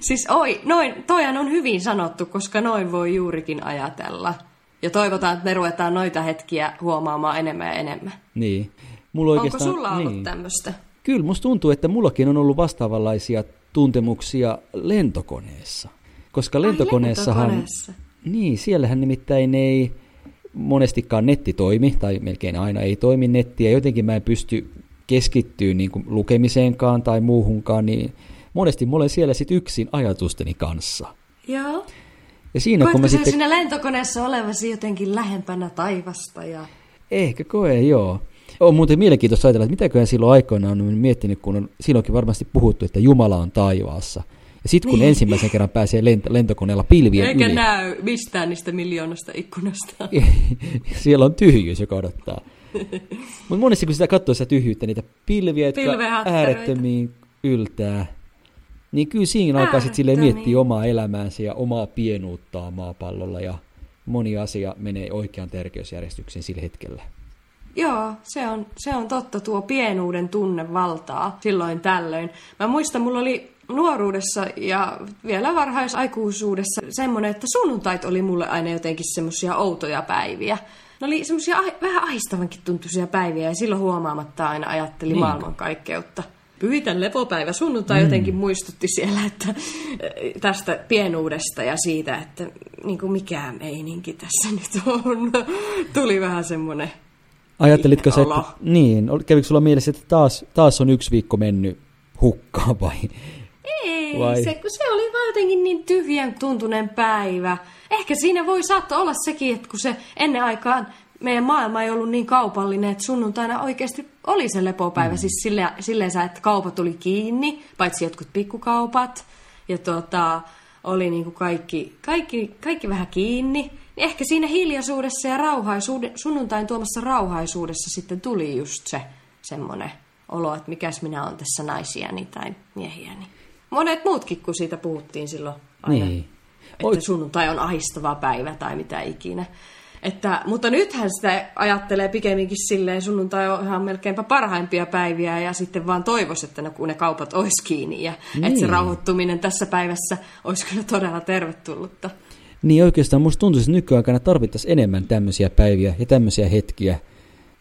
siis oi, noin, toihan on hyvin sanottu, koska noin voi juurikin ajatella. Ja toivotaan, että me ruvetaan noita hetkiä huomaamaan enemmän ja enemmän. Niin. Mulla Onko sulla ollut niin. tämmöistä? Kyllä, musta tuntuu, että mullakin on ollut vastaavanlaisia tuntemuksia lentokoneessa. Koska lentokoneessahan... lentokoneessa. Niin, siellähän nimittäin ei monestikaan netti toimi, tai melkein aina ei toimi netti, ja jotenkin mä en pysty keskittyä niin kuin lukemiseenkaan tai muuhunkaan, niin monesti mä olen siellä sitten yksin ajatusteni kanssa. Joo. Ja siinä kun Koetko mä sä sitten... siinä lentokoneessa olevasi jotenkin lähempänä taivasta? Ja... Ehkä koe, joo. On muuten mielenkiintoista ajatella, että mitäköhän silloin aikoinaan on miettinyt, kun on silloinkin varmasti puhuttu, että Jumala on taivaassa. Ja sitten kun ensimmäisen kerran pääsee lent- lentokoneella pilvien Eikä yli, näy mistään niistä miljoonasta ikkunasta. siellä on tyhjyys, joka odottaa. Mutta monesti kun sitä katsoo sitä tyhjyyttä, niitä pilviä, jotka äärettömiin yltää, niin kyllä siinä alkaa sitten silleen miettiä omaa elämäänsä ja omaa pienuuttaa maapallolla ja moni asia menee oikean tärkeysjärjestykseen sillä hetkellä. Joo, se on, se on totta, tuo pienuuden tunne valtaa silloin tällöin. Mä muistan, mulla oli nuoruudessa ja vielä varhaisaikuisuudessa semmoinen, että sunnuntait oli mulle aina jotenkin semmoisia outoja päiviä. Ne oli semmoisia vähän aistavankin tuntuisia päiviä ja silloin huomaamatta aina ajatteli Niin. maailmankaikkeutta. Pyhitän lepopäivä sunnuntai mm. jotenkin muistutti siellä että, eh, tästä pienuudesta ja siitä, että niin kuin mikä meininki tässä nyt on. Tuli vähän semmoinen Ajattelitko se, että, niin, kävikö sulla mielessä, että taas, taas on yksi viikko mennyt hukkaan vai? Ei, Vai? se, kun se oli vaan jotenkin niin tyhjän tuntunen päivä. Ehkä siinä voi saattaa olla sekin, että kun se ennen aikaan meidän maailma ei ollut niin kaupallinen, että sunnuntaina oikeasti oli se lepopäivä. Mm. Siis sille, silleen, että kaupat oli kiinni, paitsi jotkut pikkukaupat. Ja tota, oli niin kuin kaikki, kaikki, kaikki vähän kiinni. Niin ehkä siinä hiljaisuudessa ja rauhaisuuden, sunnuntain tuomassa rauhaisuudessa sitten tuli just se semmoinen olo, että mikäs minä olen tässä naisiani tai miehiäni. Monet muutkin, kun siitä puhuttiin silloin aina, niin. että sunnuntai on ahistava päivä tai mitä ikinä. Että, mutta nythän sitä ajattelee pikemminkin silleen, sunnuntai on ihan melkeinpä parhaimpia päiviä ja sitten vaan toivoisi, että ne, kun ne kaupat olisi kiinni ja niin. että se niin. rauhoittuminen tässä päivässä olisi kyllä todella tervetullutta. Niin oikeastaan musta tuntuu, että nykyaikana tarvittaisiin enemmän tämmöisiä päiviä ja tämmöisiä hetkiä,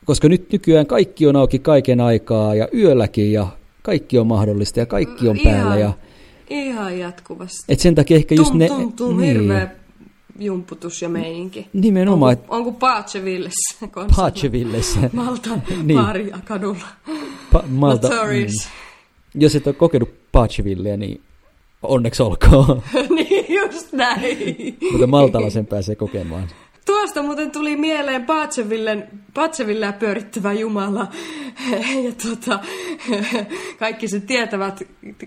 koska nyt nykyään kaikki on auki kaiken aikaa ja yölläkin ja kaikki on mahdollista ja kaikki on päällä. Ihan, ja, ihan jatkuvasti. Et sen takia ehkä just tum, ne... Tum, niin. hirveä jumputus ja meininki. Nimenomaan. Onko, onko Paachevillessä? Paachevillessä. Malta niin. Maria kadulla. Pa- Malta, mm. Jos et ole kokenut Paachevilleä, niin onneksi olkoon. niin, just näin. Mutta Maltalla sen pääsee kokemaan. Tuosta muuten tuli mieleen Patsevillää pyörittävä Jumala. ja tuota, kaikki se tietävät,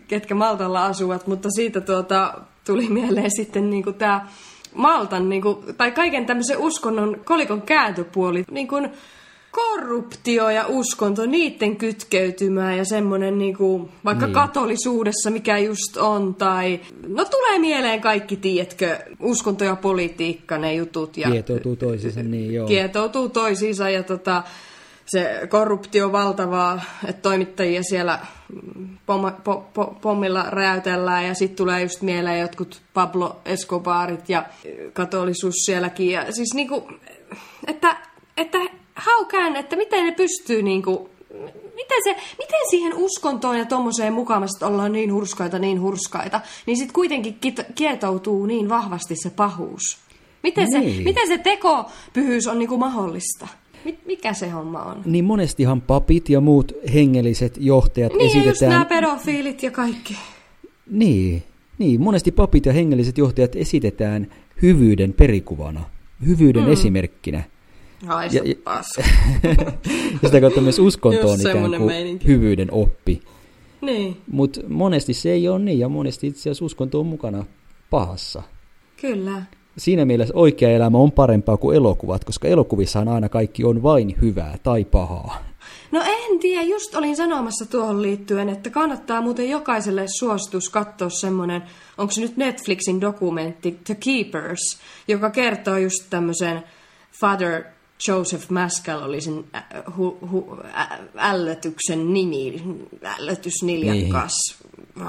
ketkä Maltalla asuvat, mutta siitä tuota, tuli mieleen sitten niin tämä Maltan, niin kuin, tai kaiken tämmöisen uskonnon kolikon kääntöpuoli, niin kuin korruptio ja uskonto, niiden kytkeytymää ja semmoinen niin kuin, vaikka niin. katolisuudessa, mikä just on, tai no tulee mieleen kaikki, tiedätkö, uskonto ja politiikka, ne jutut. Ja, kietoutuu toisiinsa, niin joo. Kietoutuu toisiinsa ja tota, se korruptio valtavaa, että toimittajia siellä pom, po, po, pommilla räytellään ja sitten tulee just mieleen jotkut Pablo Escobarit ja katolisuus sielläkin. Ja siis niinku, että, että haukään, että miten ne pystyy niinku, miten, se, miten siihen uskontoon ja tuommoiseen mukaamasta ollaan niin hurskaita, niin hurskaita, niin sitten kuitenkin kietoutuu niin vahvasti se pahuus. Miten, niin. se, miten se tekopyhyys on niinku mahdollista? Mikä se homma on? Niin monestihan papit ja muut hengelliset johtajat niin, esitetään... Niin, nämä pedofiilit ja kaikki. Niin, niin, monesti papit ja hengelliset johtajat esitetään hyvyyden perikuvana, hyvyyden mm. esimerkkinä. Ai ja, ja, ja sitä kautta myös uskonto on ikään kuin meininki. hyvyyden oppi. Niin. Mutta monesti se ei ole niin, ja monesti itse asiassa uskonto on mukana pahassa. Kyllä siinä mielessä oikea elämä on parempaa kuin elokuvat, koska elokuvissahan aina kaikki on vain hyvää tai pahaa. No en tiedä, just olin sanomassa tuohon liittyen, että kannattaa muuten jokaiselle suositus katsoa semmoinen, onko se nyt Netflixin dokumentti The Keepers, joka kertoo just tämmöisen Father Joseph Maskell oli sen hu, hu, ä, ällötyksen nimi, ällötysniljakas. Niin.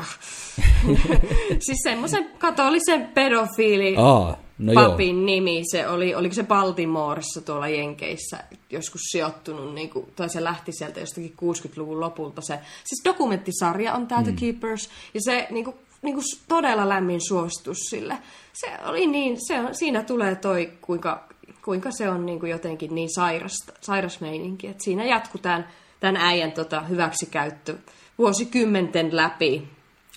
siis semmoisen katolisen pedofiili Aa No papin joo. nimi, se oli, oliko se Baltimooressa tuolla Jenkeissä joskus sijoittunut, niin kuin, tai se lähti sieltä jostakin 60-luvun lopulta. Se, siis dokumenttisarja on tämä mm. Keepers, ja se niin kuin, niin kuin todella lämmin suositus sille. Se oli niin, se siinä tulee toi, kuinka, kuinka se on niin kuin jotenkin niin sairasta, sairas meininki, että siinä jatkuu tämän, tämän äijän tota, hyväksikäyttö vuosikymmenten läpi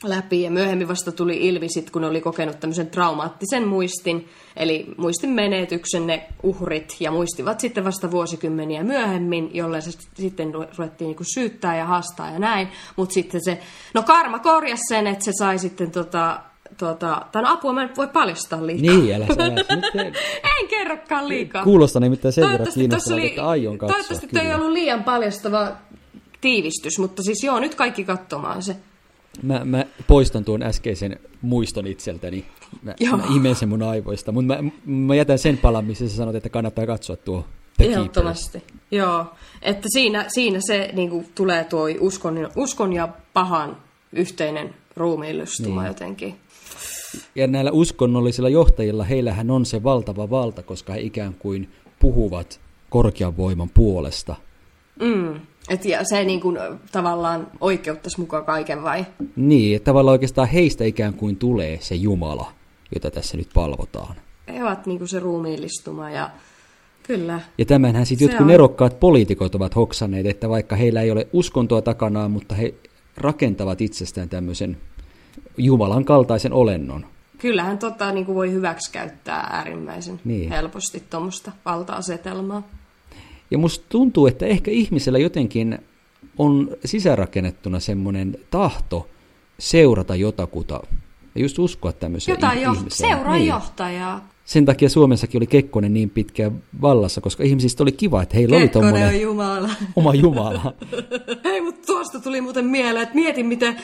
läpi. Ja myöhemmin vasta tuli ilmi sit, kun oli kokenut tämmöisen traumaattisen muistin, eli muistin menetyksen ne uhrit ja muistivat sitten vasta vuosikymmeniä myöhemmin, jolle se sitten ruvettiin niinku syyttää ja haastaa ja näin, mutta sitten se, no karma korjasi sen, että se sai sitten tota, tuota, tai no apua mä en voi paljastaa liikaa. Niin, älä sä En kerrokaan liikaa. Kuulostaa nimittäin sen verran kiinnostavaa, että aion katsoa. Toivottavasti kyllä. ei ollut liian paljastava tiivistys, mutta siis joo, nyt kaikki katsomaan se. Mä, mä poistan tuon äskeisen muiston itseltäni. Mä, mä imen sen mun aivoista, mutta mä, mä jätän sen palan, missä sä sanot, että kannattaa katsoa tuo Ehdottomasti, joo. Että siinä, siinä se niin kuin, tulee tuo uskon, uskon ja pahan yhteinen ruumiillistuma niin. jotenkin. Ja näillä uskonnollisilla johtajilla, heillähän on se valtava valta, koska he ikään kuin puhuvat korkean voiman puolesta. Mm. Et ja se niin kuin, tavallaan oikeuttaisi mukaan kaiken vai? Niin, että tavallaan oikeastaan heistä ikään kuin tulee se Jumala, jota tässä nyt palvotaan. He ovat niin kuin se ruumiillistuma ja kyllä. Ja tämänhän sitten jotkut on... erokkaat poliitikot ovat hoksaneet, että vaikka heillä ei ole uskontoa takanaan, mutta he rakentavat itsestään tämmöisen Jumalan kaltaisen olennon. Kyllähän tota niin kuin voi hyväksikäyttää äärimmäisen niin. helposti tuommoista valta-asetelmaa. Ja musta tuntuu, että ehkä ihmisellä jotenkin on sisärakennettuna semmoinen tahto seurata jotakuta Ja just uskoa tämmöisiä Jotain jo, ihmisiä. seuraa Niin. johtajaa. Sen takia Suomessakin oli Kekkonen niin pitkään vallassa, koska ihmisistä oli kiva, että heillä oli Kekkonen on tommonen Jumala. oma Jumala. Hei, mutta tuosta tuli muuten mieleen, että mietin miten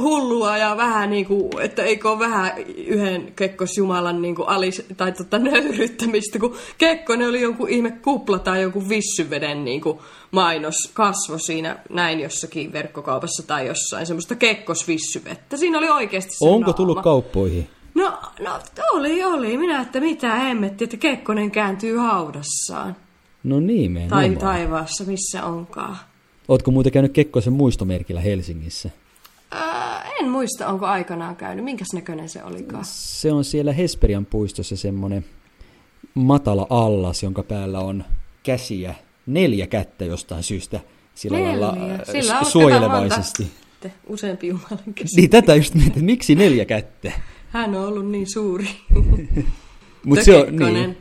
hullua ja vähän niin kuin, että eikö ole vähän yhden Kekkosjumalan niin kuin alis, tai tota nöyryttämistä, kun Kekkonen oli jonkun ihme kupla tai jonkun vissyveden niin kuin mainos kasvo siinä näin jossakin verkkokaupassa tai jossain, semmoista kekkosvissyvettä. Siinä oli oikeasti se Onko naama. tullut kauppoihin? No, no, oli, oli. Minä, että mitä hemmetti, että Kekkonen kääntyy haudassaan. No niin, me. Tai taivaassa, missä onkaan. Ootko muuten käynyt Kekkosen muistomerkillä Helsingissä? Ää, en muista, onko aikanaan käynyt. Minkäs näköinen se olikaan? Se on siellä Hesperian puistossa semmoinen matala allas, jonka päällä on käsiä, neljä kättä jostain syystä sillä lailla Neljä. äh, Sillä on suojelevaisesti. monta- Useampi Jumalan käsi. Niin tätä just mietin, miksi neljä kättä? Hän on ollut niin suuri. Mut se, on, niin,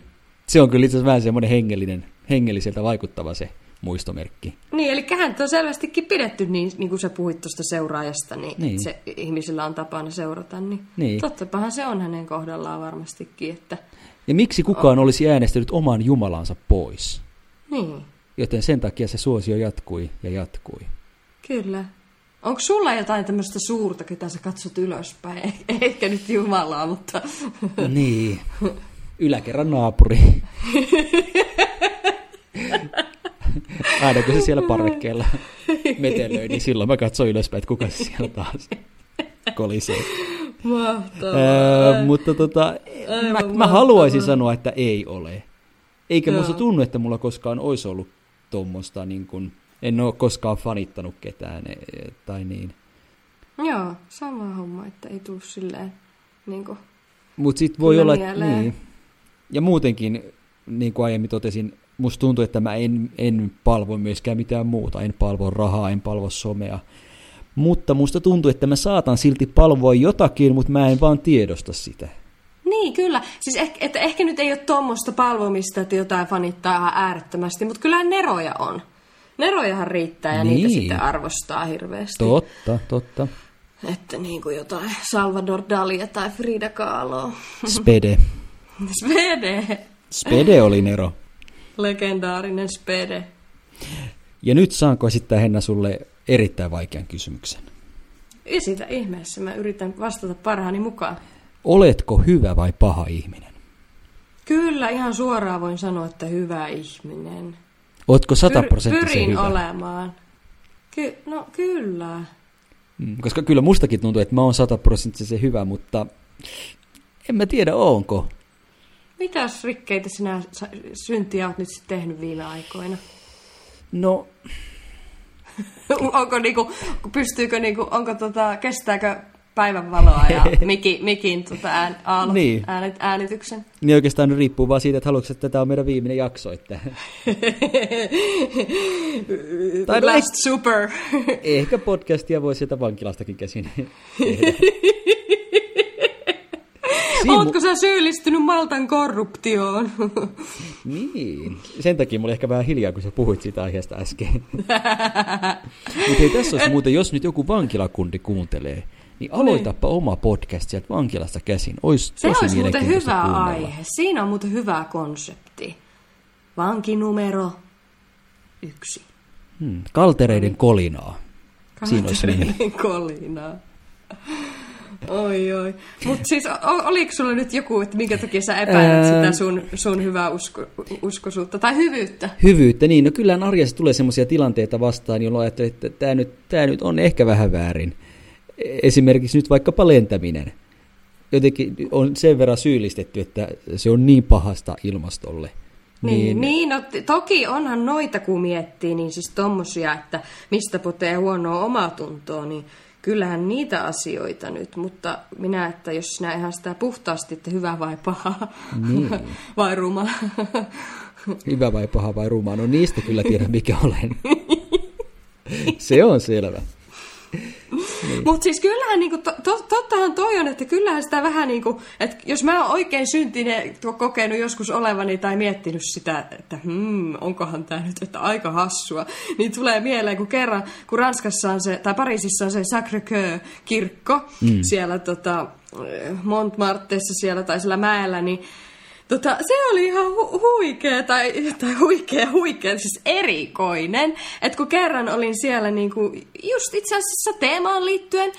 se on kyllä itse asiassa vähän semmoinen hengellinen, hengelliseltä vaikuttava se muistomerkki. Niin, eli hän on selvästikin pidetty, niin, niin kuin sä puhuit tuosta seuraajasta, niin, Niin. se ihmisillä on tapana seurata. Niin, Niin. Tottapahan se on hänen kohdallaan varmastikin, että Ja miksi kukaan olisi äänestänyt oman Jumalansa pois? niin, Joten sen takia se suosio jatkui ja jatkui. kyllä. Onko sulla jotain tämmöistä suurta, ketä sä katsot ylöspäin? Eh- Ehkä nyt Jumalaa, mutta Niin. Yläkerran naapuri. Aina kun se siellä parvekkeella metelöi, niin silloin mä katsoin ylöspäin, että kuka se siellä taas kolisee. mahtavaa. Öö, mutta tota, Aivan mä, mä haluaisin sanoa, että ei ole. Eikä Joo. musta tunnu, että mulla koskaan olisi ollut tuommoista, niin kun, en ole koskaan fanittanut ketään e- tai niin. Joo, sama homma, että ei tuu silleen niin kuin, Mutta sitten voi Kyllä olla, että mieleen. niin. Ja muutenkin, niin kuin aiemmin totesin, musta tuntuu, että mä en, en palvo myöskään mitään muuta. En palvo rahaa, en palvo somea. Mutta musta tuntuu, että mä saatan silti palvoa jotakin, mutta mä en vaan tiedosta sitä. Niin, kyllä. Siis ehkä, että ehkä nyt ei ole tuommoista palvomista, että jotain fanittaa ihan äärettömästi, mutta kyllähän neroja on. Nerojahan riittää ja niin. niitä sitten arvostaa hirveästi. Totta, totta. Että niin kuin jotain Salvador Dalia tai Frida Kahloa. Spede. Spede. Spede oli Nero. Legendaarinen Spede. Ja nyt saanko esittää Henna sulle erittäin vaikean kysymyksen. Esitä ihmeessä, mä yritän vastata parhaani mukaan. Oletko hyvä vai paha ihminen? Kyllä, ihan suoraan voin sanoa, että hyvä ihminen. Ootko sataprosenttisen Pyrin hyvä? olemaan. Ky- no kyllä. Mm, Koska kyllä mustakin tuntuu, että mä oon sataprosenttisen hyvä, mutta en mä tiedä onko. Mitäs rikkeitä sinä syntiä oot nyt sitten tehnyt viime aikoina? No, onko niinku, pystyykö niinku, onko tota, kestääkö päivänvaloa ja miki, mikin tota ään, aallot, Niin. äänet, äänityksen? niin oikeastaan nyt riippuu vaan siitä, että haluatko, että tämä on meidän viimeinen jakso. Että Tai Last Super. ehkä podcastia voi sieltä vankilastakin käsin tehdä. Ootko sä syyllistynyt Maltan korruptioon? niin, sen takia mulla ehkä vähän hiljaa, kun sä puhuit siitä aiheesta äsken. Mutta hei, tässä olisi muuten, jos nyt joku vankilakundi kuuntelee, niin aloitapa oma podcast sieltä vankilasta käsin. Ois Se olisi muuten hyvä kuunnella. aihe. Siinä on muuten hyvä konsepti. Vankinumero yksi. Hmm, kaltereiden kolinaa. Siinä olisi nimi. Kolinaa. Oi, oi. Mutta siis oliko sulla nyt joku, että minkä takia sä epäilet sitä sun, sun hyvää usko, uskoisuutta tai hyvyyttä? Hyvyyttä, niin no kyllähän arjessa tulee sellaisia tilanteita vastaan, jolloin ajattelee, että tämä nyt, tämä nyt on ehkä vähän väärin. Esimerkiksi nyt vaikkapa lentäminen. Jotenkin on sen verran syyllistetty, että se on niin pahasta ilmastolle. Niin, niin no, t- toki onhan noita, kun miettii, niin siis tommosia, että mistä potee huonoa omatuntoa, niin kyllähän niitä asioita nyt, mutta minä, että jos sinä ihan sitä puhtaasti, että hyvä vai paha, Niin. vai ruma. Hyvä vai paha vai ruma? No niistä kyllä tiedän, mikä olen. se on selvä. Mutta siis kyllähän, niinku, to, to, tottahan toi on, että kyllähän sitä vähän niin kuin, että jos mä oon oikein syntinen tuo kokenut joskus olevani tai miettinyt sitä, että hmm, onkohan tämä nyt että aika hassua, niin tulee mieleen, kun kerran, kun Ranskassa on se, tai Pariisissa on se Sacré-Cœur-kirkko, mm. siellä tota, Montmartessa siellä tai sillä mäellä, niin Tota, se oli ihan hu- huikea, tai, tai huikea, huikea, siis erikoinen. Että kun kerran olin siellä niinku, just itse asiassa teemaan liittyen,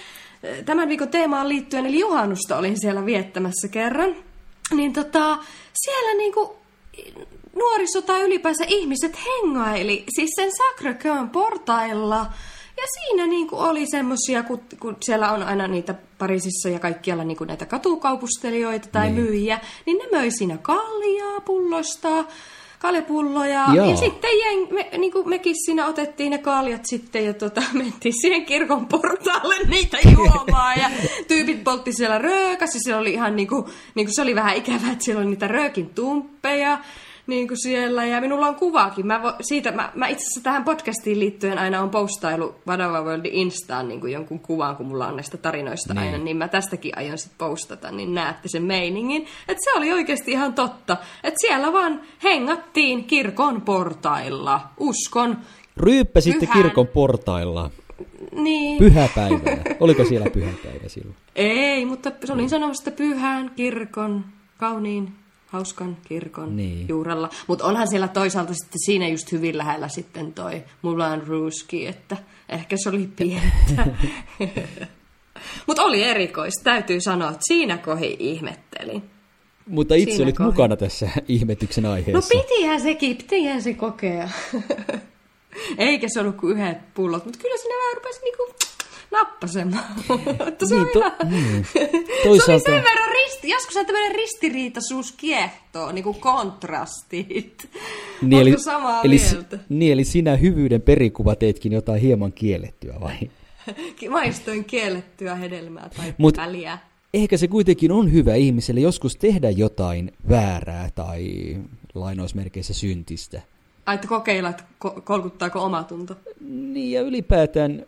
tämän viikon teemaan liittyen, eli juhannusta olin siellä viettämässä kerran. Niin tota, siellä niinku nuoriso tai ylipäänsä ihmiset hengaili, siis sen Sacre portailla. Ja siinä niin kuin oli semmoisia, kun, kun siellä on aina niitä Pariisissa ja kaikkialla niin kuin näitä katukaupustelijoita tai niin. myyjiä, niin ne möi siinä kaljaa pullosta, kaljapulloja. Joo. Ja sitten jeng, me, niin kuin mekin siinä otettiin ne kaljat sitten ja tota, mentiin siihen kirkon portaalle niitä juomaan. ja tyypit poltti siellä röökäs ja se oli ihan niin kuin, niin kuin se oli vähän ikävää, että siellä oli niitä röökin tumppeja niin kuin siellä. Ja minulla on kuvaakin. Mä vo, siitä, mä, mä itse asiassa tähän podcastiin liittyen aina on postailu Vadava Worldin Instaan niin kuin jonkun kuvan, kun mulla on näistä tarinoista niin. aina, niin mä tästäkin aion sitten postata, niin näette sen meiningin. Että se oli oikeasti ihan totta. Että siellä vaan hengattiin kirkon portailla. Uskon. Ryyppäsitte pyhän... kirkon portailla. Niin. Pyhäpäivänä. Oliko siellä pyhäpäivä silloin? Ei, mutta se olin sanomassa pyhän kirkon, kauniin hauskan kirkon niin. juurella. Mutta onhan siellä toisaalta sitten siinä just hyvin lähellä sitten toi Mulan Ruski, että ehkä se oli pientä. Mutta oli erikoista, täytyy sanoa, että siinä kohi ihmettelin. Mutta itse siinä olit kohi. mukana tässä ihmetyksen aiheessa. No pitihän sekin, pitihän se kokea. Eikä se ollut kuin yhdet pullot, mutta kyllä sinne vähän rupesi niinku nappasemaan. Mutta se, niin, to, ihan... niin. Toisaalta... se oli sen verran risti, joskus on tämmöinen ristiriitaisuus kiehtoo, niin kuin kontrastit. Niin, eli, samaa eli, mieltä? Niin, eli sinä hyvyyden perikuva teetkin jotain hieman kiellettyä, vai? Maistoin kiellettyä hedelmää tai Mut väliä. Ehkä se kuitenkin on hyvä ihmiselle joskus tehdä jotain väärää tai lainausmerkeissä syntistä. Ai, että kokeilla, että kolkuttaako omatunto. Niin, ja ylipäätään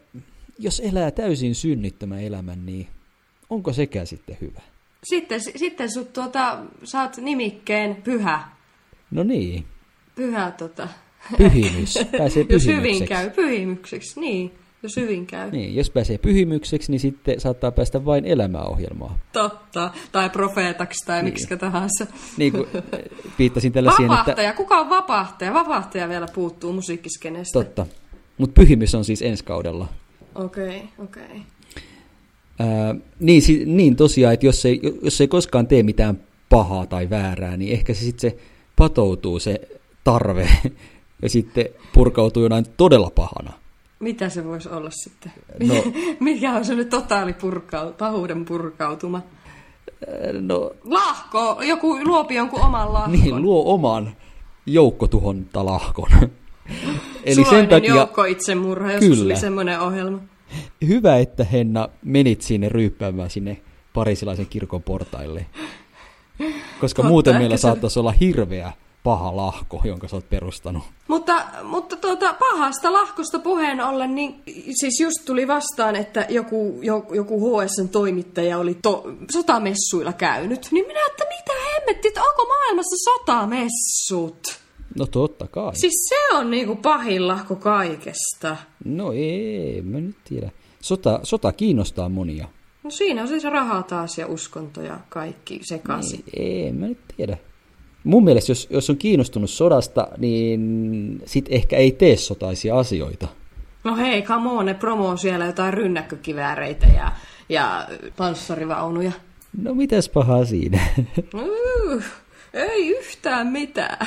jos elää täysin synnittömän elämän, niin onko sekä sitten hyvä? Sitten, sitten sut tuota, saat nimikkeen pyhä. No niin. Pyhä tota. Pyhimys. Pääsee jos hyvin käy, pyhimykseksi, niin. Jos hyvin käy. Niin, jos pääsee pyhimykseksi, niin sitten saattaa päästä vain elämäohjelmaa. Totta, tai profeetaksi tai niin. miksi tahansa. Niin kuin viittasin tällä siihen, että... Vapahtaja, kuka on vapahtaja? Vapahtaja vielä puuttuu musiikkiskenestä. Totta, mutta pyhimys on siis ensi kaudella. Okei, okay, okei. Okay. Niin, si, niin tosiaan, että jos ei, jos ei koskaan tee mitään pahaa tai väärää, niin ehkä se sitten se patoutuu se tarve ja sitten purkautuu jonain todella pahana. Mitä se voisi olla sitten? No, Mikä on se nyt totaali purkau, pahuuden purkautuma? No, Lahko! Joku luopi jonkun oman lahkon. Niin, luo oman joukkotuhontalahkon. Eli sen takia... joukko itsemurha, jos kyllä. oli semmoinen ohjelma. Hyvä, että Henna menit sinne ryyppäämään sinne parisilaisen kirkon portaille. Koska Totta, muuten meillä se... saattaisi olla hirveä paha lahko, jonka sä oot perustanut. Mutta, mutta tuota, pahasta lahkosta puheen ollen, niin siis just tuli vastaan, että joku, joku, HSN toimittaja oli to, sotamessuilla käynyt. Niin minä, että mitä hemmettit, onko maailmassa sotamessut? No totta kai. Siis se on niinku pahin lahko kaikesta. No ei, mä nyt tiedä. Sota, sota kiinnostaa monia. No siinä on siis rahaa taas ja uskonto ja kaikki sekaisin. Ei, ei, mä nyt tiedä. Mun mielestä, jos, jos on kiinnostunut sodasta, niin sit ehkä ei tee sotaisia asioita. No hei, come on, ne promoo siellä jotain rynnäkkökivääreitä ja, ja panssarivaunuja. No mitäs pahaa siinä? Uh. Ei yhtään mitään.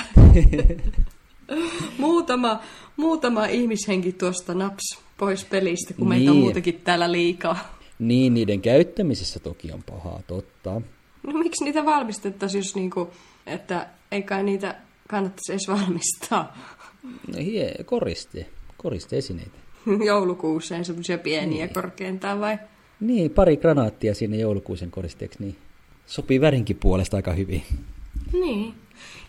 muutama, muutama ihmishenki tuosta naps pois pelistä, kun niin. meitä on niin. muutenkin täällä liikaa. Niin, niiden käyttämisessä toki on pahaa, totta. No miksi niitä valmistettaisiin, jos niinku, että ei kai niitä kannattaisi edes valmistaa? No hie, koriste, koristeesineitä. Joulukuuseen semmoisia pieniä niin. korkeintaan vai? Niin, pari granaattia sinne joulukuusen koristeeksi, niin sopii värinkin puolesta aika hyvin. Niin.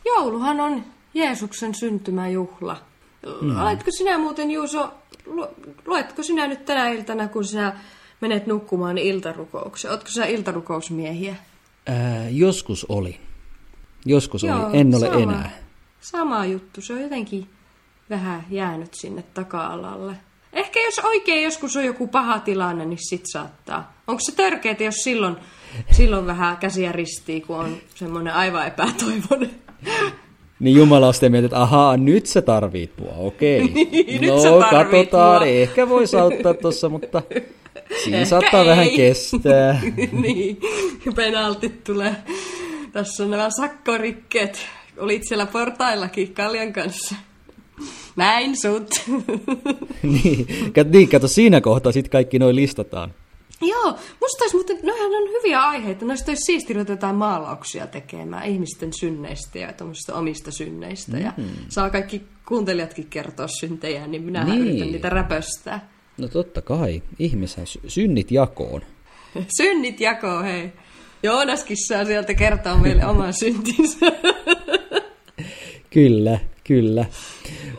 Jouluhan on Jeesuksen syntymäjuhla. Mm. Oletko sinä muuten, Juuso, luetko sinä nyt tänä iltana, kun sinä menet nukkumaan iltarukouksen? Oletko sinä iltarukousmiehiä? Ää, joskus oli. Joskus Joo, oli, en ole sama, enää. Sama juttu, se on jotenkin vähän jäänyt sinne taka-alalle. Ehkä jos oikein joskus on joku paha tilanne, niin sit saattaa. Onko se törkeää, jos silloin, silloin vähän käsiä ristii, kun on semmoinen aivan epätoivoinen? Niin Jumala on sitten mieltä, että ahaa, nyt se tarvii tuo, okei. Niin, nyt no, sä tarvit katsotaan, mua. ehkä voisi auttaa tuossa, mutta siinä Ehkä saattaa ei. vähän kestää. niin, penaltit tulee. Tässä on nämä sakkorikkeet. Olit siellä portaillakin Kaljan kanssa. Näin sut. niin, kat- niin, kato, siinä kohtaa sitten kaikki noin listataan. Joo, musta olisi muuten, noihän on hyviä aiheita. Noista olisi siisti ruveta jotain maalauksia tekemään ihmisten synneistä ja omista synneistä. Ja saa kaikki kuuntelijatkin kertoa syntejä, niin minä Niin. niin. yritän niitä räpöstää. No totta kai, ihmishän sy- synnit jakoon. Synnit jakoo, hei. Joonaskin saa sieltä kertoa meille oman syntinsä. Kyllä, kyllä.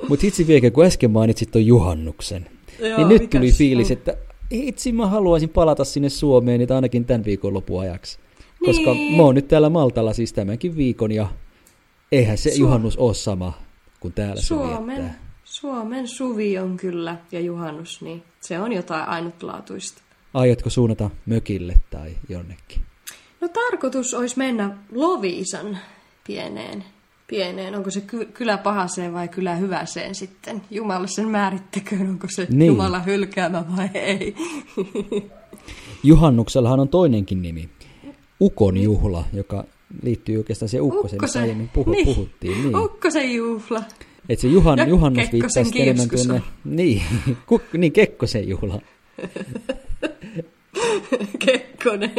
Mutta itse vielä, kun äsken mainitsit tuon juhannuksen, Joo, niin nyt tuli fiilis, on? että itse mä haluaisin palata sinne Suomeen nyt ainakin tämän viikon lopuajaksi. Koska Niin. mä oon nyt täällä Maltalla siis tämänkin viikon ja eihän se Su- juhannus ole sama kuin täällä se Suomen, viettää. Suomen suvi on kyllä ja juhannus, niin se on jotain ainutlaatuista. Aiotko suunnata mökille tai jonnekin? No tarkoitus olisi mennä Loviisan pieneen. Pieneen. Onko se ky- kylä pahaseen vai kylä hyväseen sitten? Jumala sen määrittäköön, onko se Niin. niin. Jumala hylkäämä vai ei. Juhannuksellahan on toinenkin nimi. Ukon juhla, joka liittyy oikeastaan siihen ukkoseen, mistä aiemmin puhu, niin. puhuttiin. Niin. Ukkosen juhla. Et se juhan, Ja juhannus viittasi enemmän tuonne... Niin, ku, niin, Kekkosen juhla. Kekkonen.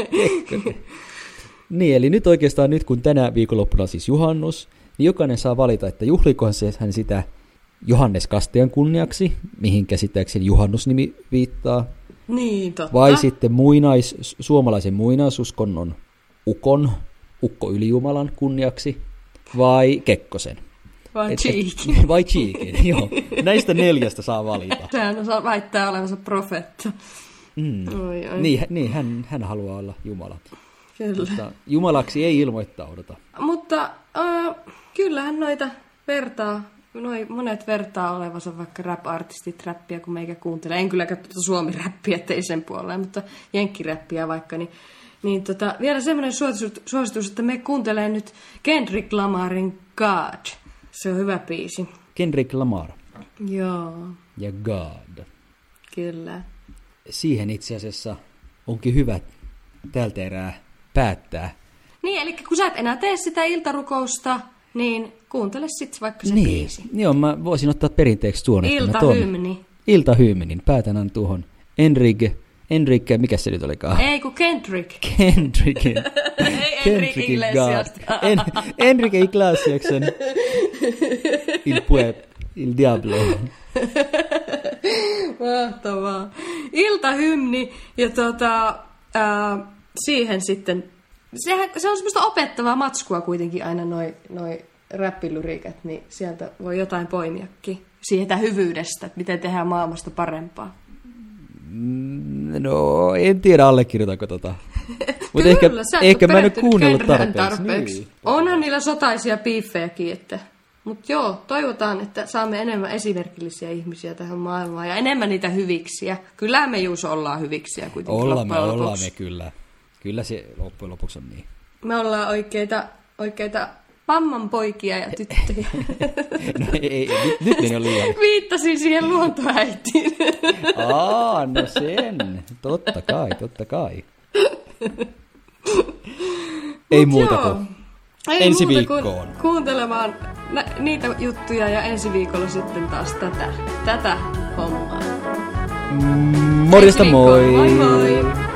Niin, eli nyt oikeastaan nyt kun tänä viikonloppuna on siis juhannus, niin jokainen saa valita, että juhlikohan se hän sitä Johannes Kastian kunniaksi, mihin käsittääkseni juhannusnimi viittaa, Niin, totta. vai sitten muinais, suomalaisen muinaisuskonnon ukon, ukko ylijumalan kunniaksi, vai Kekkosen. vai Cheekin. Vai Cheekin, joo. Näistä neljästä saa valita. Sehän osaa väittää olevansa profeetta. Mm. Oi, oi. Niin, niin hän, hän haluaa olla Jumala. Kyllä. Mutta Jumalaksi ei ilmoittauduta. Mutta äh, kyllähän noita vertaa, noi monet vertaa olevansa vaikka rap-artistit räppiä, kun meikä kuuntelee. En kyllä katso tuota suomi-räppiä, ettei sen puoleen, mutta jenkkiräppiä vaikka. Niin, niin tota, vielä semmoinen suositus, suositus, että me kuuntelee nyt Kendrick Lamarin God. Se on hyvä biisi. Kendrick Lamar Joo, ja God. kyllä. Siihen itse asiassa onkin hyvä tältä erää päättää. Niin, eli kun sä et enää tee sitä iltarukousta, niin kuuntele sitten vaikka se niin, biisi. joo, mä voisin ottaa perinteeksi tuon. Iltahymni. Iltahymnin. Päätän tuohon Enrique, Enrique, mikä se nyt olikaan? Ei kun Kendrick. Kendrickin. Ei Enrique. God. En, Enrique Iglesiaksen Il Pue, Il Diablo. Mahtavaa. Iltahymni ja tota, ää, siihen sitten, sehän, se on semmoista opettavaa matskua kuitenkin aina noi, noi räppilyriikat, niin sieltä voi jotain poimiakin. Siitä hyvyydestä, että miten tehdään maailmasta parempaa. No, en tiedä allekirjoitanko tota. Mutta ehkä, ehkä mä en ole kuunnellut genreen tarpeeksi. Niin. Onhan niillä sotaisia piiffejäkin, että... Mutta joo, toivotaan, että saamme enemmän esimerkillisiä ihmisiä tähän maailmaan ja enemmän niitä hyviksiä. Kyllä me Juuso ollaan hyviksiä kuitenkin Ollaan me, ollaan me kyllä. Kyllä se loppujen lopuksi on niin. Me ollaan oikeita, oikeita mamman poikia ja tyttöjä. No ei, ei, nyt, nyt meni jo liian. Viittasin siihen luontoäitiin. Aa, no sen. Totta kai, totta kai. Ei muuta kuin. Ei ensi muuta viikkoon. kuin kuuntelemaan nä- niitä juttuja ja ensi viikolla sitten taas tätä, tätä hommaa. Morjesta moi! Moi moi!